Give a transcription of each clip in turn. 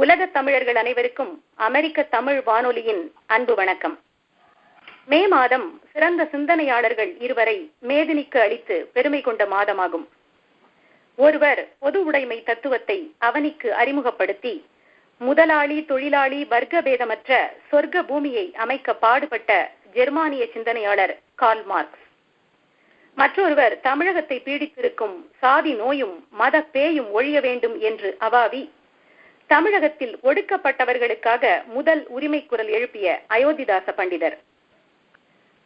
உலக தமிழர்கள் அனைவருக்கும் அமெரிக்க தமிழ் வானொலியின் அன்பு வணக்கம். மே மாதம் சிறந்த சிந்தனையாளர்கள் இருவரை மேதினிக்கு அளித்து பெருமை கொண்ட மாதமாகும். ஒருவர் பொது உடைமை தத்துவத்தை அவனிக்கு அறிமுகப்படுத்தி முதலாளி தொழிலாளி வர்க்க பேதமற்ற சொர்க்க பூமியை அமைக்க பாடுபட்ட ஜெர்மானிய சிந்தனையாளர் கால் மார்க்ஸ். மற்றொருவர் தமிழகத்தை பீடித்திருக்கும் சாதி நோயும் மத பேயும் ஒழிய வேண்டும் என்று அவாவி தமிழகத்தில் ஒடுக்கப்பட்டவர்களுக்காக முதல் உரிமை குரல் எழுப்பிய அயோத்திதாச பண்டிதர்.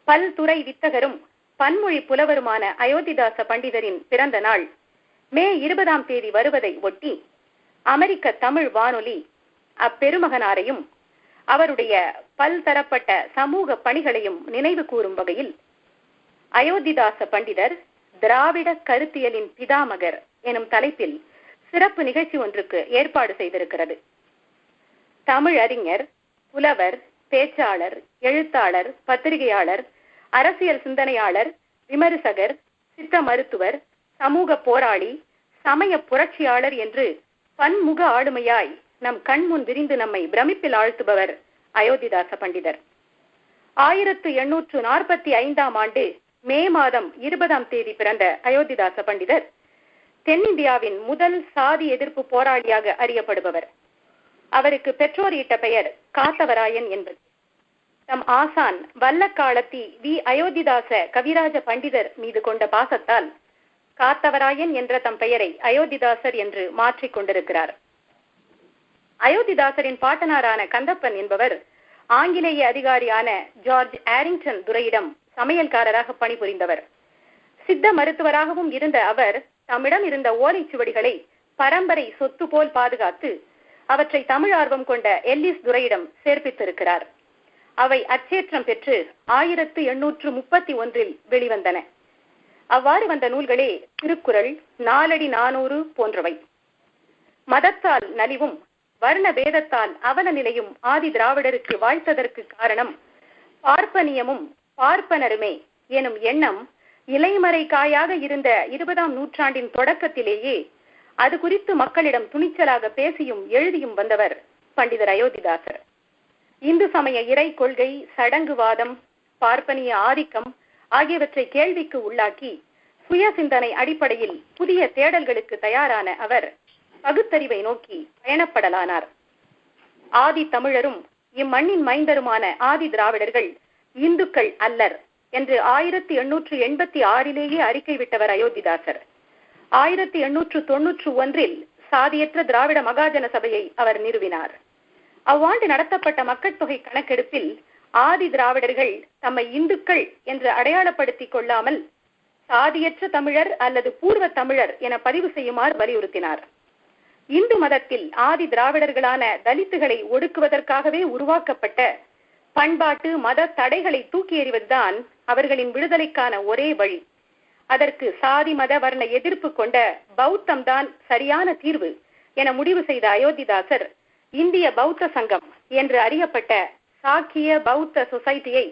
பல்துறை வித்தகரும் பன்மொழி புலவருமான அயோத்திதாச பண்டிதரின் பிறந்த நாள் மே இருபதாம் தேதி வருவதை ஒட்டி அமெரிக்க தமிழ் வானொலி அப்பெருமகனாரையும் அவருடைய பல்தரப்பட்ட சமூக பணிகளையும் நினைவு கூறும் வகையில் அயோத்திதாச பண்டிதர் திராவிட கருத்தியலின் பிதாமகர் எனும் தலைப்பில் சிறப்பு நிகழ்ச்சி ஒன்றுக்கு ஏற்பாடு செய்திருக்கிறது. தமிழ் அறிஞர் புலவர் பேச்சாளர் எழுத்தாளர் பத்திரிகையாளர் அரசியல் சிந்தனையாளர் விமரிசகர் சித்த மருத்துவர் சமூக போராளி சமய புரட்சியாளர் என்று பன்முக ஆளுமையாய் நம் கண்முன் விரிந்து நம்மை பிரமிப்பில் ஆழ்த்துபவர் அயோத்திதாச பண்டிதர். ஆயிரத்து எண்ணூற்று நாற்பத்தி ஐந்தாம் ஆண்டு மே மாதம் இருபதாம் தேதி பிறந்த அயோத்திதாச பண்டிதர். தென்னிந்தியாவின் முதல் சாதி எதிர்ப்பு போராளியாக அறியப்படுபவர். அவருக்கு பெற்றோர் இட்ட பெயர் காத்தவராயன் என்பது. தம் ஆசான் வல்லக்காலத்தி வி. அயோத்திதாச கவிராஜ பண்டிதர் மீது கொண்ட பாசத்தால் காத்தவராயன் என்ற தம் பெயரை அயோத்திதாசர் என்று மாற்றிக் கொண்டிருக்கிறார். அயோத்திதாசரின் பாட்டனாரான கந்தப்பன் என்பவர் ஆங்கிலேய அதிகாரியான ஜார்ஜ் ஆரிங்டன் துரையிடம் சமையல்காரராக பணிபுரிந்தவர். சித்த மருத்துவராகவும் இருந்த அவர் தம்மிடம் இருந்த ஓலைச்சுவடிகளை பரம்பரை சொத்து போல் பாதுகாத்து அவற்றை தமிழ் ஆர்வம் கொண்ட எல்லிஸ் துரையிடம் சேர்ப்பித்திருக்கிறார். அவை அச்சேற்றம் பெற்று ஆயிரத்து எண்ணூற்று முப்பத்தி ஒன்றில் வெளிவந்தன. அவ்வாறு வந்த நூல்களே திருக்குறள் நாலடி நானூறு போன்றவை. மதத்தால் நலிவும் வர்ண பேதத்தால் அவல நிலையும் ஆதி திராவிடருக்கு வாழ்த்ததற்கு காரணம் பார்ப்பனியமும் பார்ப்பனருமே எனும் எண்ணம் இலைமறை காயாக இருந்த இருபதாம் நூற்றாண்டின் தொடக்கத்திலேயே அது குறித்து மக்களிடம் துணிச்சலாக பேசியும் எழுதியும் வந்தவர் பண்டிதர் அயோத்திதாசர். இந்து சமய இறை கொள்கை சடங்குவாதம் பார்ப்பனிய ஆதிக்கம் ஆகியவற்றை கேள்விக்கு உள்ளாக்கி சுய சிந்தனை அடிப்படையில் புதிய தேடல்களுக்கு தயாரான அவர் பகுத்தறிவை நோக்கி பயணப்படலானார். ஆதி தமிழரும் இம்மண்ணின் மைந்தருமான ஆதி திராவிடர்கள் இந்துக்கள் அல்லர். என்று ஆயிரத்தி எண்ணூற்று எண்பத்தி ஆறிலேயே அறிக்கை விட்டவர் அயோத்திதாசர். ஆயிரத்தி எண்ணூற்று தொன்னூற்று ஒன்றில் சாதியற்ற திராவிட மகாஜன சபையை அவர் நிறுவினார். அவ்வாண்டு நடத்தப்பட்ட மக்கட்தொகை கணக்கெடுப்பில் ஆதி திராவிடர்கள் தம்மை இந்துக்கள் என்று அடையாளப்படுத்திக் கொள்ளாமல் சாதியற்ற தமிழர் அல்லது பூர்வ தமிழர் என பதிவு செய்யுமாறு வலியுறுத்தினார். இந்து மதத்தில் ஆதி திராவிடர்களான தலித்துகளை ஒடுக்குவதற்காகவே உருவாக்கப்பட்ட பண்பாட்டு மத தடைகளை தூக்கி எறிவதுதான் அவர்களின் விடுதலைக்கான ஒரே வழி. அதற்கு சாதி மத வர்ண எதிர்ப்பு கொண்ட பௌத்தம் தான் சரியான தீர்வு என முடிவு செய்த அயோத்திதாசர் இந்திய பௌத்த சங்கம் என்று அறியப்பட்ட சாக்கிய பௌத்த சொசைட்டியை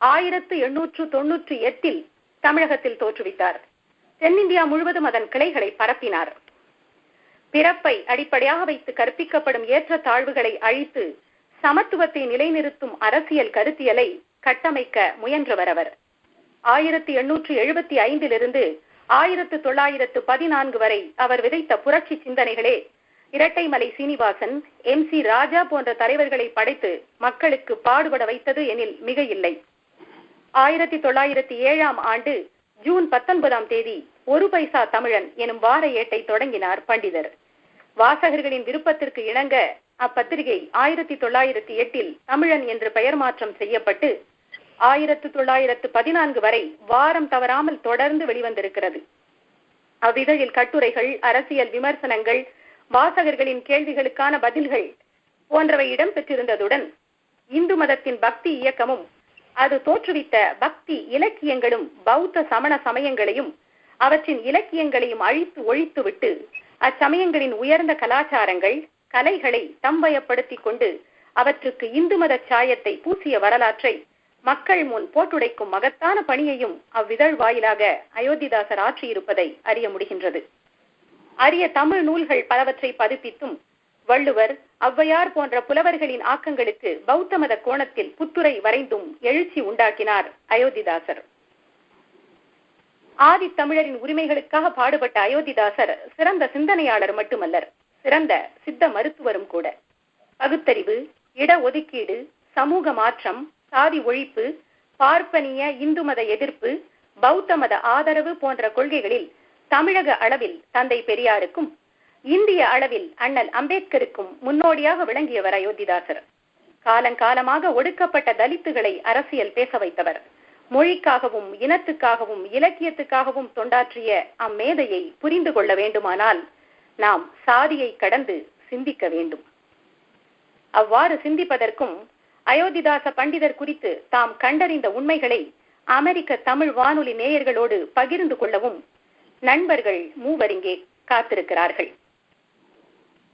ஆயிரத்து எண்ணூற்று தொன்னூற்றி எட்டில் தமிழகத்தில் தோற்றுவித்தார். தென்னிந்தியா முழுவதும் அதன் கிளைகளை பரப்பினார். பிறப்பை அடிப்படையாக வைத்து கற்பிக்கப்படும் ஏற்ற தாழ்வுகளை அழித்து சமத்துவத்தை நிலைநிறுத்தும் அரசியல் கருத்தியலை கட்டமைக்க முயன்றவர் அவர். ஆயிரத்தி எண்ணூற்று எழுபத்தி ஐந்திலிருந்து ஆயிரத்து தொள்ளாயிரத்து பதினான்கு வரை அவர் விதைத்த புரட்சி சிந்தனைகளே இரட்டைமலை சீனிவாசன் எம் சி ராஜா போன்ற தலைவர்களை படைத்து மக்களுக்கு பாடுபட வைத்தது எனில் மிக இல்லை ஆயிரத்தி தொள்ளாயிரத்தி ஏழாம் ஆண்டு ஜூன் பத்தொன்பதாம் தேதி ஒரு பைசா தமிழன் எனும் வார ஏட்டை தொடங்கினார் பண்டிதர். வாசகர்களின் விருப்பத்திற்கு இணங்க அப்பத்திரிகை ஆயிரத்தி தொள்ளாயிரத்தி எட்டில் தமிழன் என்று பெயர் மாற்றம் செய்யப்பட்டு ஆயிரத்து தொள்ளாயிரத்து பதினான்கு வரை வாரம் தவறாமல் தொடர்ந்து வெளிவந்திருக்கிறது. அவ்விதழில் கட்டுரைகள் அரசியல் விமர்சனங்கள் வாசகர்களின் கேள்விகளுக்கான பதில்கள் போன்றவை இடம்பெற்றிருந்ததுடன் இந்து மதத்தின் பக்தி இயக்கமும் அது தோற்றுவித்த பக்தி இலக்கியங்களும் பௌத்த சமண சமயங்களையும் அவற்றின் இலக்கியங்களையும் அழித்து ஒழித்துவிட்டு அச்சமயங்களின் உயர்ந்த கலாச்சாரங்கள் கலைகளை தம்பயப்படுத்திக் கொண்டு அவற்றுக்கு இந்து மத சாயத்தை பூசிய வரலாற்றை மக்கள் முன் போட்டுடைக்கும் மகத்தான பணியையும் அவ்விதழ் வாயிலாக அயோத்திதாசர் ஆற்றியிருப்பதை அறிய முடிகின்றது. அரிய தமிழ் நூல்கள் பலவற்றை பதிப்பித்தும் வள்ளுவர் ஔவையார் போன்ற புலவர்களின் ஆக்கங்களுக்கு பௌத்த மத கோணத்தில் புத்துரை வரைந்தும் எழுச்சி உண்டாக்கினார் அயோத்திதாசர். ஆதி தமிழரின் உரிமைகளுக்காக பாடுபட்ட அயோத்திதாசர் சிறந்த சிந்தனையாளர் மட்டுமல்லர் சிறந்த சித்த மருத்துவரும் கூட. பகுத்தறிவு இட ஒதுக்கீடு சமூக மாற்றம் சாதி ஒழிப்பு பார்ப்பனிய இந்து மத எதிர்ப்பு பௌத்த மத ஆதரவு போன்ற கொள்கைகளில் தமிழக அளவில் தந்தை பெரியாருக்கும் இந்திய அளவில் அண்ணல் அம்பேத்கருக்கும் முன்னோடியாக விளங்கியவர் அயோத்திதாசர். காலங்காலமாக ஒடுக்கப்பட்ட தலித்துகளை அரசியல் பேச வைத்தவர். மொழிக்காகவும் இனத்துக்காகவும் இலக்கியத்துக்காகவும் தொண்டாற்றிய அம்மேதையை புரிந்து கொள்ள வேண்டுமானால் நாம் சாதியை கடந்து சிந்திக்க வேண்டும். அவ்வாறு சிந்திப்பதற்கும் அயோத்திதாச பண்டிதர் குறித்து தாம் கண்டறிந்த உண்மைகளை அமெரிக்க தமிழ் வானொலி நேயர்களோடு பகிர்ந்து கொள்ளவும் நண்பர்கள் மூவரிங்கே காத்திருக்கிறார்கள்.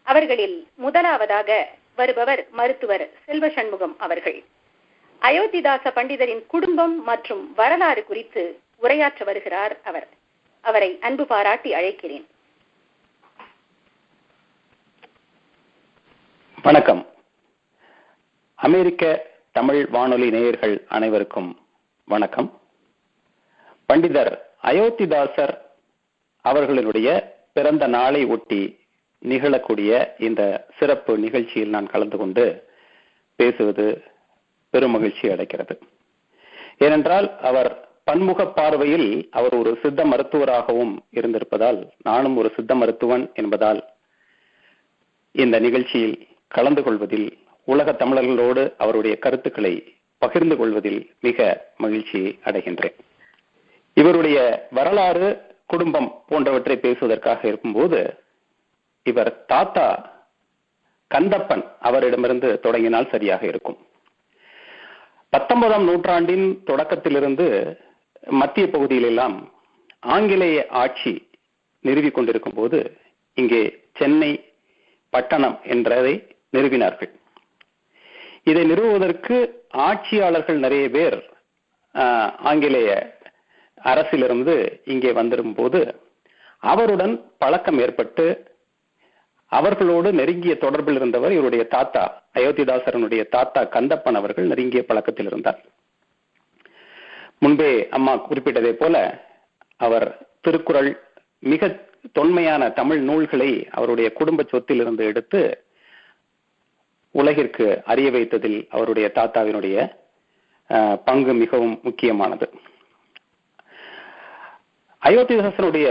அவர்களில் முதலாவதாக வருபவர் மருத்துவர் செல்வ சண்முகம் அவர்கள். அயோத்திதாச பண்டிதரின் குடும்பம் மற்றும் வரலாறு குறித்து உரையாற்ற வருகிறார் அவர். அவரை அன்பு பாராட்டி அழைக்கிறேன். வணக்கம். அமெரிக்க தமிழ் வானொலி நேயர்கள் அனைவருக்கும் வணக்கம். பண்டிதர் அயோத்திதாசர் அவர்களினுடைய பிறந்த நாளை ஒட்டி நிகழக்கூடிய இந்த சிறப்பு நிகழ்ச்சியில் நான் கலந்து கொண்டு பேசுவது பெரும் மகிழ்ச்சி அடைக்கிறது ஏனென்றால் அவர் பன்முக பார்வையில் அவர் ஒரு சித்த மருத்துவராகவும் இருந்திருப்பதால் நானும் ஒரு சித்த மருத்துவன் என்பதால் இந்த நிகழ்ச்சியில் கலந்து கொள்வதில் உலக தமிழர்களோடு அவருடைய கருத்துக்களை பகிர்ந்து கொள்வதில் மிக மகிழ்ச்சி அடைகின்றேன். இவருடைய வரலாறு குடும்பம் போன்றவற்றை பேசுவதற்காக இருக்கும்போது இவர் தாத்தா கந்தப்பன் அவரிடமிருந்து தொடங்கினால் சரியாக இருக்கும். பத்தொன்பதாம் நூற்றாண்டின் தொடக்கத்திலிருந்து மத்திய பகுதியிலெல்லாம் ஆங்கிலேய ஆட்சி நிறுவிக் கொண்டிருக்கும் போது இங்கே சென்னை பட்டணம் என்றதை நிறுவினார்கள். இதை நிறுவுவதற்கு ஆட்சியாளர்கள் நிறைய பேர் ஆங்கிலேய அரசிலிருந்து இங்கே வந்திரும் போது அவருடன் பழக்கம் ஏற்பட்டு அவர்களோடு நெருங்கிய தொடர்பில் இருந்தவர் இவருடைய தாத்தா அயோத்திதாசரனுடைய தாத்தா கந்தப்பன் அவர்கள் நெருங்கிய பழக்கத்தில் இருந்தார். முன்பே அம்மா குறிப்பிட்டதை போல அவர் திருக்குறள் மிக தொன்மையான தமிழ் நூல்களை அவருடைய குடும்ப சொத்திலிருந்து எடுத்து உலகிற்கு அறிய வைத்ததில் அவருடைய தாத்தாவினுடைய பங்கு மிகவும் முக்கியமானது. அயோத்திதாசனுடைய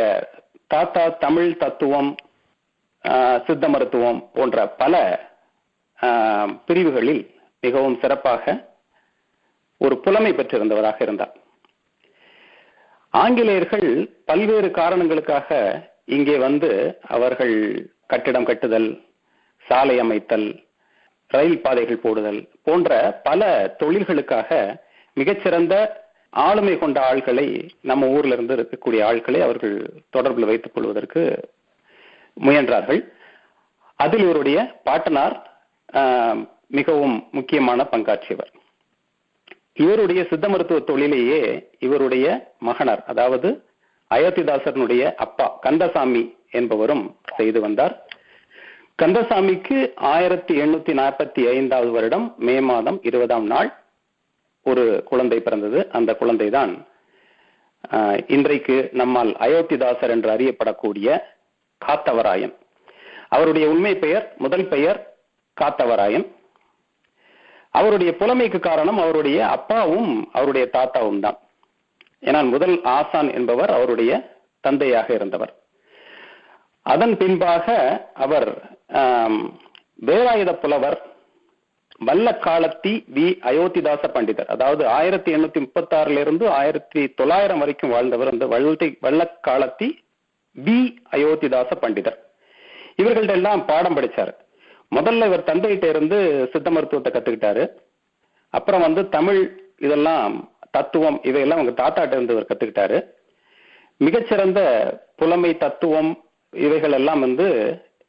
தாத்தா தமிழ் தத்துவம் சித்த மருத்துவம் போன்ற பல பிரிவுகளில் மிகவும் சிறப்பாக ஒரு புலமை பெற்றிருந்தவராக இருந்தார். ஆங்கிலேயர்கள் பல்வேறு காரணங்களுக்காக இங்கே வந்து அவர்கள் கட்டிடம் கட்டுதல் சாலை அமைத்தல் ரயில் பாதைகள் போடுதல் போன்ற பல தொழில்களுக்காக மிகச்சிறந்த ஆளுமை கொண்ட ஆட்களை நம்ம ஊர்ல இருந்து இருக்கக்கூடிய ஆட்களை அவர்கள் தொடர்பில் வைத்துக் கொள்வதற்கு முயன்றார்கள். அதில் இவருடைய பாட்டனார் மிகவும் முக்கியமான பங்காற்றியவர். இவருடைய சித்த மருத்துவ தொழிலையே இவருடைய மகனர் அதாவது அயோத்திதாசனுடைய அப்பா கந்தசாமி என்பவரும் செய்து வந்தார். கந்தசாமிக்கு ஆயிரத்தி எண்ணூத்தி நாற்பத்தி ஐந்தாவது வருடம் மே மாதம் இருபதாம் நாள் ஒரு குழந்தை பிறந்தது. அந்த குழந்தை தான் இன்றைக்கு நம்மால் அயோத்திதாசர் என்று அறியப்படக்கூடிய காத்தவராயன். அவருடைய உண்மை பெயர் முதல் பெயர் காத்தவராயன். அவருடைய புலமைக்கு காரணம் அவருடைய அப்பாவும் அவருடைய தாத்தாவும் தான். ஏன்னால் முதல் ஆசான் என்பவர் அவருடைய தந்தையாக இருந்தவர். அதன் பின்பாக அவர் வேலாயுத புலவர் வல்லக்காலத்தி வி. அயோத்திதாச பண்டிதர். அதாவது ஆயிரத்தி எண்ணூத்தி முப்பத்தி ஆறுல இருந்து ஆயிரத்தி தொள்ளாயிரம் வரைக்கும் வாழ்ந்தவர் அந்த வள்ளி வல்லக்காலத்தி வி. அயோத்திதாச பண்டிதர். இவர்கள்ட்ட எல்லாம் பாடம் படிச்சாரு. முதல்ல இவர் தந்தைகிட்ட இருந்து சித்த மருத்துவத்தை கத்துக்கிட்டாரு. அப்புறம் வந்து தமிழ் இதெல்லாம் தத்துவம் இவையெல்லாம் அவங்க தாத்தாட்ட இருந்து இவர் கத்துக்கிட்டாரு. மிகச்சிறந்த புலமை தத்துவம் இவைகள் எல்லாம் வந்து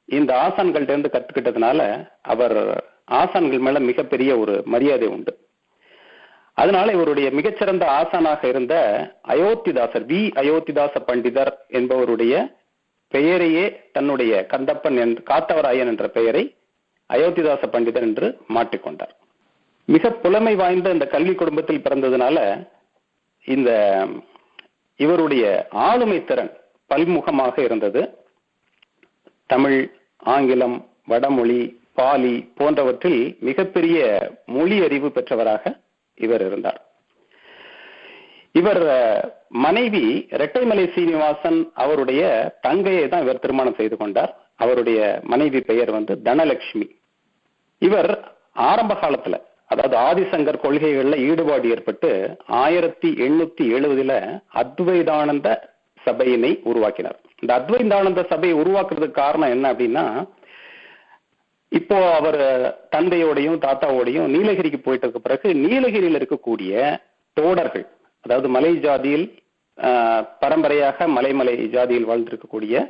இந்த ஆசான்கள்ட்ட இருந்து கத்துக்கிட்டதுனால அவர் ஆசான்கள் மேல மிகப்பெரிய ஒரு மரியாதை உண்டு. அதனால இவருடைய மிகச்சிறந்த ஆசானாக இருந்த அயோத்திதாசர் வி. அயோத்திதாச பண்டிதர் என்பவருடைய பெயரையே தன்னுடைய கந்தப்பன் என்ற காத்தவராயன் என்ற பெயரை அயோத்திதாச பண்டிதர் என்று மாற்றிக்கொண்டார். மிக புலமை வாய்ந்த இந்த கல்வி குடும்பத்தில் பிறந்ததுனால இந்த இவருடைய ஆளுமை திறன் பல்முகமாக இருந்தது. தமிழ் ஆங்கிலம் வடமொழி பாலி போன்றவற்றில் மிகப்பெரிய மொழி அறிவு பெற்றவராக இவர் இருந்தார். இவர் மனைவி ரெட்டைமலை சீனிவாசன் அவருடைய தங்கையை தான் இவர் திருமணம் செய்து கொண்டார். அவருடைய மனைவி பெயர் வந்து தனலட்சுமி இவர் ஆரம்ப காலத்துல அதாவது ஆதிசங்கர் கொள்கைகள்ல ஈடுபாடு ஏற்பட்டு ஆயிரத்தி எண்ணூத்தி எழுபதுல அத்வைதானந்த சபையினை உருவாக்கினார். இந்த அத்வைதானந்த சபையை உருவாக்குறதுக்கு காரணம் என்ன அப்படின்னா இப்போ அவர் தந்தையோடையும் தாத்தாவோடையும் நீலகிரிக்கு போயிட்டதுக்கு பிறகு நீலகிரியில் இருக்கக்கூடிய தோடர்கள் அதாவது மலை ஜாதியில் பரம்பரையாக மலைமலை ஜாதியில் வாழ்ந்திருக்கக்கூடிய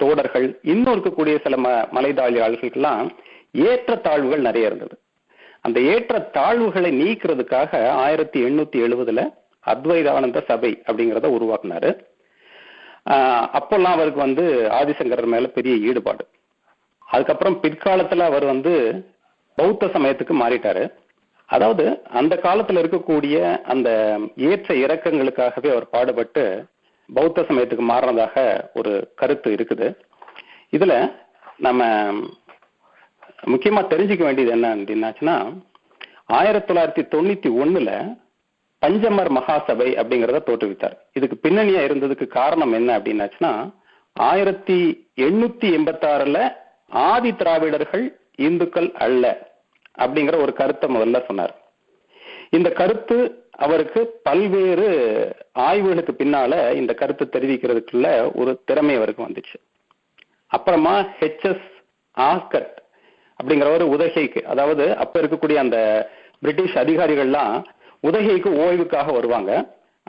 தோடர்கள் இன்னும் இருக்கக்கூடிய சில ம மலைதாழியாளர்களுக்கெல்லாம் ஏற்றத்தாழ்வுகள் நிறைய இருந்தது. அந்த ஏற்ற தாழ்வுகளை நீக்கிறதுக்காக ஆயிரத்தி எண்ணூத்தி எழுபதுல அத்வைதானந்த சபை அப்படிங்கிறத உருவாக்குனாரு. அப்போல்லாம் அவருக்கு வந்து ஆதிசங்கரர் மேல பெரிய ஈடுபாடு. அதுக்கப்புறம் பிற்காலத்துல அவர் வந்து பௌத்த சமயத்துக்கு மாறிட்டாரு. அதாவது அந்த காலத்துல இருக்கக்கூடிய அந்த ஏற்ற இறக்கங்களுக்காகவே அவர் பாடுபட்டு பௌத்த சமயத்துக்கு மாறினதாக ஒரு கருத்து இருக்குது. இதுல நம்ம முக்கியமா தெரிஞ்சுக்க வேண்டியது என்ன அப்படின்னாச்சுன்னா ஆயிரத்தி தொள்ளாயிரத்தி தொண்ணூத்தி ஒண்ணுல பஞ்சமர் மகாசபை அப்படிங்கிறத தோற்றுவித்தார். இதுக்கு பின்னணியா இருந்ததுக்கு காரணம் என்ன அப்படின்னாச்சுன்னா ஆயிரத்தி எண்ணூத்தி எண்பத்தி ஆறுல ஆதி திராவிடர்கள் இந்துக்கள் அல்ல அப்படிங்கிற ஒரு கருத்தை முதல்ல சொன்னார். இந்த கருத்து அவருக்கு பல்வேறு ஆய்வுகளுக்கு பின்னால இந்த கருத்து தெரிவிக்கிறதுக்குள்ள ஒரு திறமை அவருக்கு வந்துச்சு. அப்புறமா ஹெச்எஸ் ஆஸ்கட் அப்படிங்கிற ஒரு உதகைக்கு அதாவது அப்ப இருக்கக்கூடிய அந்த பிரிட்டிஷ் அதிகாரிகள்லாம் உதகைக்கு ஓய்வுக்காக வருவாங்க.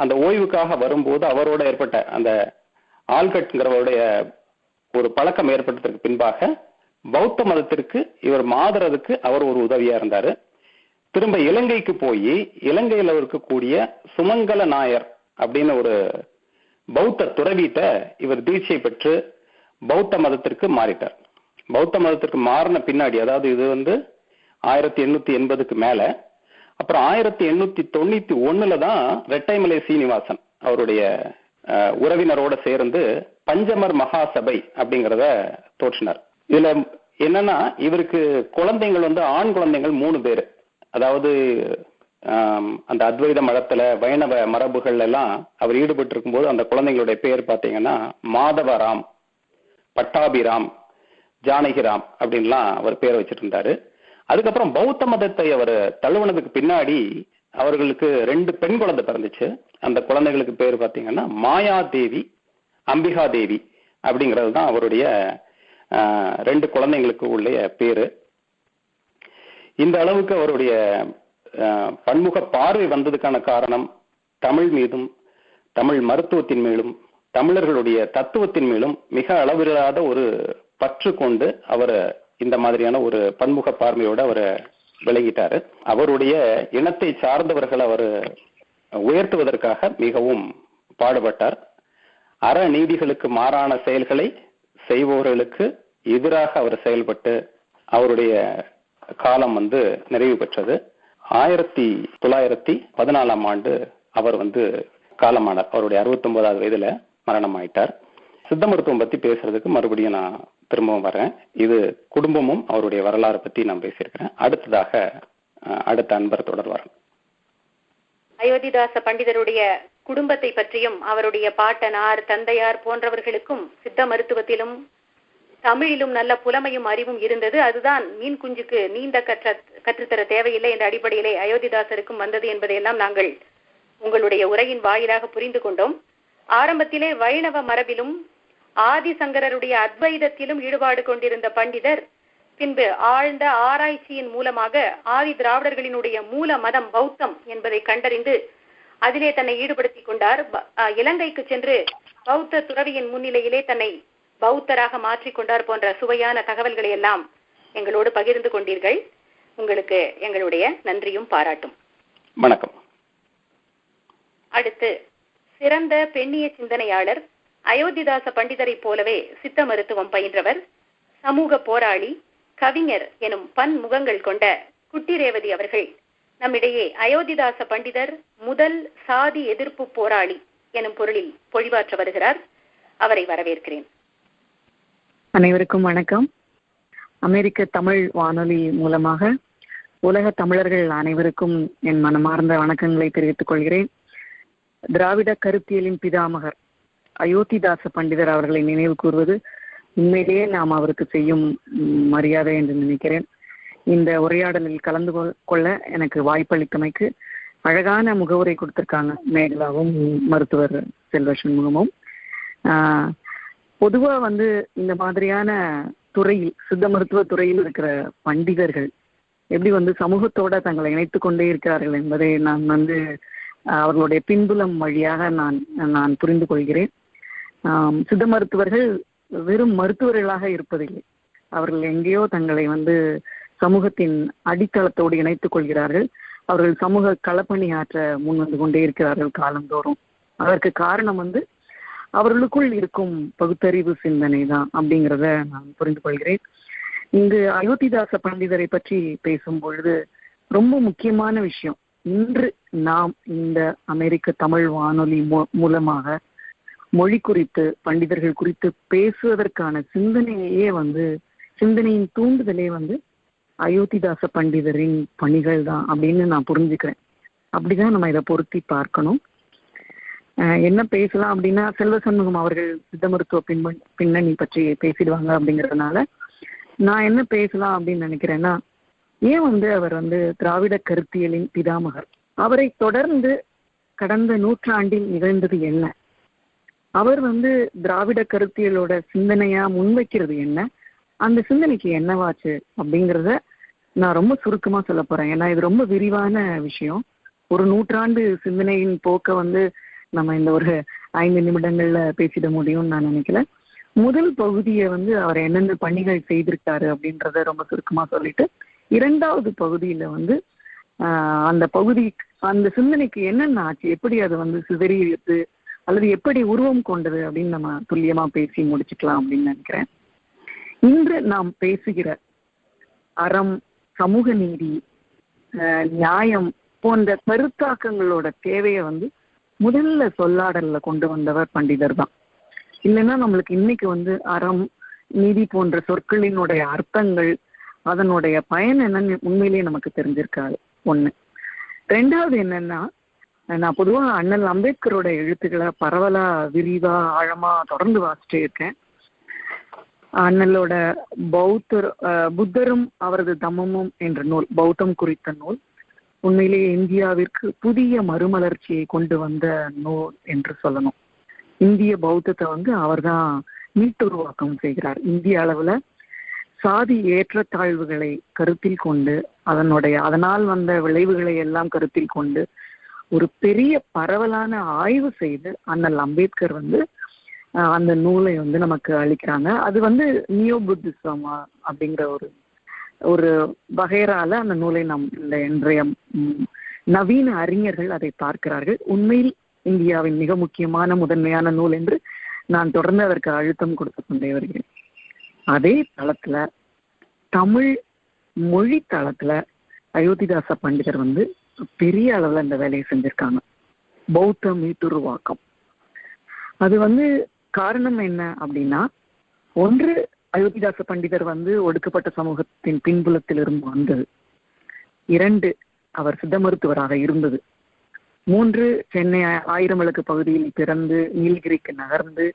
அந்த ஓய்வுக்காக வரும்போது அவரோட ஏற்பட்ட அந்த ஆல்கட்ங்கிறவருடைய ஒரு பழக்கம் ஏற்பட்டதற்கு பின்பாக பௌத்த மதத்திற்கு இவர் மாதுறதுக்கு அவர் ஒரு உதவியா இருந்தாரு. திரும்ப இலங்கைக்கு போய் இலங்கையில இருக்கக்கூடிய சுமங்கல நாயர் அப்படின்னு ஒரு பௌத்த துறவிட்ட இவர் தீட்சை பெற்று பௌத்த மதத்திற்கு மாறிட்டார். பௌத்த மதத்திற்கு மாறின பின்னாடி அதாவது இது வந்து ஆயிரத்தி எண்ணூத்தி எண்பதுக்கு மேல அப்புறம் ஆயிரத்தி எண்ணூத்தி தொண்ணூத்தி ஒண்ணுல தான் ரெட்டைமலை சீனிவாசன் அவருடைய உறவினரோட சேர்ந்து பஞ்சமர் மகாசபை அப்படிங்கிறத தோற்றினார். இதுல என்னன்னா இவருக்கு குழந்தைகள் வந்து ஆண் குழந்தைகள் மூணு பேர். அதாவது அந்த அத்வைத மடத்துல வைணவ மரபுகள் எல்லாம் அவர் ஈடுபட்டு இருக்கும்போது அந்த குழந்தைங்களுடைய பேர் பார்த்தீங்கன்னா மாதவராம் பட்டாபிராம் ஜானகிராம் அப்படின்லாம் அவர் பேர் வச்சிருந்தாரு அதுக்கப்புறம் பௌத்த மதத்தை அவர் தழுவுனதுக்கு பின்னாடி அவர்களுக்கு ரெண்டு பெண் குழந்தை பிறந்துச்சு. அந்த குழந்தைகளுக்கு பேர் பார்த்தீங்கன்னா மாயா தேவி அம்பிகா தேவி அப்படிங்கிறது தான் அவருடைய ரெண்டு குழந்தைங்களுக்கு உள்ள பேரு. இந்த அளவுக்கு அவருடைய பன்முக பார்வை வந்ததுக்கான காரணம் தமிழ் மீதும் தமிழ் மருத்துவத்தின் மேலும் தமிழர்களுடைய தத்துவத்தின் மேலும் மிக அளவில்லாத ஒரு பற்று கொண்டு அவர் இந்த மாதிரியான ஒரு பன்முக பார்மையோட அவர் விளங்கிட்டாரு. அவருடைய இனத்தை சார்ந்தவர்கள் அவர் உயர்த்துவதற்காக மிகவும் பாடுபட்டார். அற நீதிகளுக்கு மாறான செயல்களை செய்பவர்களுக்கு எதிராக அவர் செயல்பட்டு அவருடைய காலம் வந்து நிறைவு பெற்றது. ஆயிரத்தி தொள்ளாயிரத்தி பதினாலாம் ஆண்டு அவர் வந்து காலமானார். அவருடைய அறுபத்தி ஒன்பதாவது வயதுல மரணம் ஆயிட்டார் சித்த மருத்துவம் பத்தி பேசுறதுக்கு மறுபடியும் நான் திரும்பவும் வரேன் இது குடும்பமும் அவருடைய வரலாறு பத்தி நான் பேசியிருக்கிறேன். அடுத்ததாக அடுத்த அன்பர் தொடர்வார் அயோத்திதாச பண்டிதருடைய குடும்பத்தை பற்றியும் அவருடைய பாட்டனார் தந்தையார் போன்றவர்களுக்கும் சித்த மருத்துவத்திலும் தமிழிலும் நல்ல புலமையும் அறிவும் இருந்தது. அதுதான் மீன் குஞ்சுக்கு நீந்த கற்ற கற்றுத்தர தேவையில்லை என்ற அடிப்படையிலே அயோத்திதாசருக்கும் வந்தது என்பதையெல்லாம் நாங்கள் உங்களுடைய உரையின் வாயிலாக புரிந்து கொண்டோம். ஆரம்பத்திலே வைணவ மரபிலும் ஆதிசங்கரருடைய அத்வைதத்திலும் ஈடுபாடு கொண்டிருந்த பண்டிதர் பின்பு ஆழ்ந்த ஆராய்ச்சியின் மூலமாக ஆதி திராவிடர்களினுடைய மூல மதம் பௌத்தம் என்பதை கண்டறிந்து அதிலே தன்னை ஈடுபடுத்திக் கொண்டார். இலங்கைக்கு சென்று பௌத்த துறவியின் முன்னிலையிலே தன்னை பௌத்தராக மாற்றிக் கொண்டார் போன்ற சுவையான தகவல்களை எல்லாம் எங்களோடு பகிர்ந்து கொண்டீர்கள். உங்களுக்கு எங்களுடைய நன்றியும் பாராட்டும். வணக்கம். அடுத்து சிறந்த பெண்ணிய சிந்தனையாளர் அயோத்திதாச பண்டிதரைப் போலவே சித்த மருத்துவம் பயின்றவர் சமூக போராளி கவிஞர் எனும் பன்முகங்கள் கொண்ட குட்டி ரேவதி அவர்கள் நம்மிடையே அயோத்திதாச பண்டிதர் முதல் சாதி எதிர்ப்பு போராளி எனும் பொருளில் பொழிவாற்ற வருகிறார். அவரை வரவேற்கிறேன். அனைவருக்கும் வணக்கம். அமெரிக்க தமிழ் வானொலி மூலமாக உலக தமிழர்கள் அனைவருக்கும் என் மனமார்ந்த வணக்கங்களை தெரிவித்துக் கொள்கிறேன். திராவிட கருத்தியலின் பிதாமகர் அயோத்திதாச பண்டிதர் அவர்களை நினைவு கூறுவது உண்மையிலேயே நாம் அவருக்கு செய்யும் மரியாதை என்று நினைக்கிறேன். இந்த உரையாடலில் கலந்து கொள்ள எனக்கு வாய்ப்பளித்தமைக்கு அழகான முகவுரை கொடுத்திருக்காங்க மேகலாவும் மருத்துவர் செல்வ சண்முகமும் பொதுவா வந்து இந்த மாதிரியான துறையில் சித்த மருத்துவ துறையில் இருக்கிற பண்டிதர்கள் எப்படி வந்து சமூகத்தோட தங்களை இணைத்து கொண்டே இருக்கிறார்கள் என்பதை நான் வந்து அவர்களுடைய பின்புலம் வழியாக நான் நான் புரிந்து கொள்கிறேன். சித்த மருத்துவர்கள் வெறும் மருத்துவர்களாக இருப்பதில்லை. அவர்கள் எங்கேயோ தங்களை வந்து சமூகத்தின் அடித்தளத்தோடு இணைத்துக் கொள்கிறார்கள். அவர்கள் சமூக களப்பணி ஆற்ற முன் வந்து கொண்டே இருக்கிறார்கள் காலந்தோறும். அதற்கு காரணம் வந்து அவர்களுக்குள் இருக்கும் பகுத்தறிவு சிந்தனை தான் அப்படிங்கிறத நான் புரிந்து கொள்கிறேன். இங்கு அயோத்திதாச பண்டிதரை பற்றி பேசும் பொழுது ரொம்ப முக்கியமான விஷயம். இன்று நாம் இந்த அமெரிக்க தமிழ் வானொலி மூலமாக மொழி குறித்து பண்டிதர்கள் குறித்து பேசுவதற்கான சிந்தனையே வந்து சிந்தனையின் தூண்டுதலே வந்து அயோத்திதாச பண்டிதரின் பணிகள் தான் அப்படின்னு நான் புரிஞ்சுக்கிறேன். அப்படிதான் நம்ம இதை பொருத்தி பார்க்கணும். என்ன பேசலாம் அப்படின்னா செல்வ சண்முகம் அவர்கள் சித்த மருத்துவ பின்பண் பின்னணி பற்றி பேசிடுவாங்க அப்படிங்கிறதுனால நான் என்ன பேசலாம் அப்படின்னு நினைக்கிறேன்னா ஏன் வந்து அவர் வந்து திராவிட கருத்தியலின் பிதாமகர்? அவரை தொடர்ந்து கடந்த நூற்றாண்டில் நிகழ்ந்தது என்ன? அவர் வந்து திராவிட கருத்தியலோட சிந்தனையா முன்வைக்கிறது என்ன? அந்த சிந்தனைக்கு என்னவாச்சு அப்படிங்கிறத நான் ரொம்ப சுருக்கமா சொல்ல போறேன். ஏன்னா இது ரொம்ப விரிவான விஷயம். ஒரு நூற்றாண்டு சிந்தனையின் போக்க வந்து நம்ம இந்த ஒரு ஐந்து நிமிடங்கள்ல பேசிட முடியும்னு நான் நினைக்கல. முதல் பகுதியை வந்து அவர் என்னென்ன பணிகள் செய்திருக்காரு அப்படின்றத ரொம்ப சுருக்கமா சொல்லிட்டு இரண்டாவது பகுதியில வந்து அந்த பகுதி அந்த சிந்தனைக்கு என்னென்ன ஆச்சு? எப்படி அது வந்து சிதறியது? அல்லது எப்படி உருவம் கொண்டது அப்படின்னு நம்ம துல்லியமா பேசி முடிச்சுக்கலாம் அப்படின்னு நினைக்கிறேன். இன்று நாம் பேசுகிற அறம் சமூக நீதி நியாயம் போன்ற கருத்தாக்கங்களோட தேவையை வந்து முதல்ல சொல்லாடல்ல கொண்டு வந்தவர் பண்டிதர் தான். இல்லைன்னா நம்மளுக்கு இன்னைக்கு வந்து அறம் நீதி போன்ற சொற்களினுடைய அர்த்தங்கள் அதனுடைய பயன் என்னன்னு உண்மையிலேயே நமக்கு தெரிஞ்சிருக்காது. ஒண்ணு. ரெண்டாவது என்னன்னா நான் பொதுவாக அண்ணல் அம்பேத்கரோட எழுத்துக்களை பரவலா விரிவா ஆழமா தொடர்ந்து வாசிட்டே இருக்கேன். அண்ணலோட பௌத்தர் புத்தரும் அவரது தம்மமும் என்ற நூல் பௌத்தம் குறித்த நூல் உண்மையிலேயே இந்தியாவிற்கு புதிய மறுமலர்ச்சியை கொண்டு வந்த நூல் என்று சொல்லணும். இந்திய பௌத்தத்தை வந்து அவர்தான் மீட்டுருவாக்கம் செய்கிறார். இந்திய அளவுல சாதி ஏற்றத்தாழ்வுகளை கருத்தில் கொண்டு அதனுடைய அதனால் வந்த விளைவுகளை எல்லாம் கருத்தில் கொண்டு ஒரு பெரிய பரவலான ஆய்வு செய்து அண்ணல் அம்பேத்கர் வந்து அந்த நூலை வந்து நமக்கு அளிக்கிறாங்க. அது வந்து நியோ புத்திசம் அப்படிங்கிற ஒரு ஒரு வகைரால அந்த நூலை நம் இந்த இன்றைய நவீன அறிஞர்கள் அதை பார்க்கிறார்கள். உண்மையில் இந்தியாவின் மிக முக்கியமான முதன்மையான நூல் என்று நான் தொடர்ந்து அதற்கு அழுத்தம் கொடுத்து கொண்டே வருகிறேன். அதே தளத்துல தமிழ் மொழி தளத்துல அயோத்திதாச பண்டிதர் வந்து பெரிய அளவில் இந்த வேலையை செஞ்சுருக்காங்க. பௌத்த மீட்டுருவாக்கம். அது வந்து காரணம் என்ன அப்படின்னா ஒன்று அயோத்திதாச பண்டிதர் வந்து ஒடுக்கப்பட்ட சமூகத்தின் பின்புலத்தில் இருந்து வந்தது. இரண்டு அவர் சித்த மருத்துவராக இருந்தது. மூன்று சென்னை ஆயிரம் விளக்கு பகுதியில் பிறந்து நீலகிரிக்கு நகர்ந்து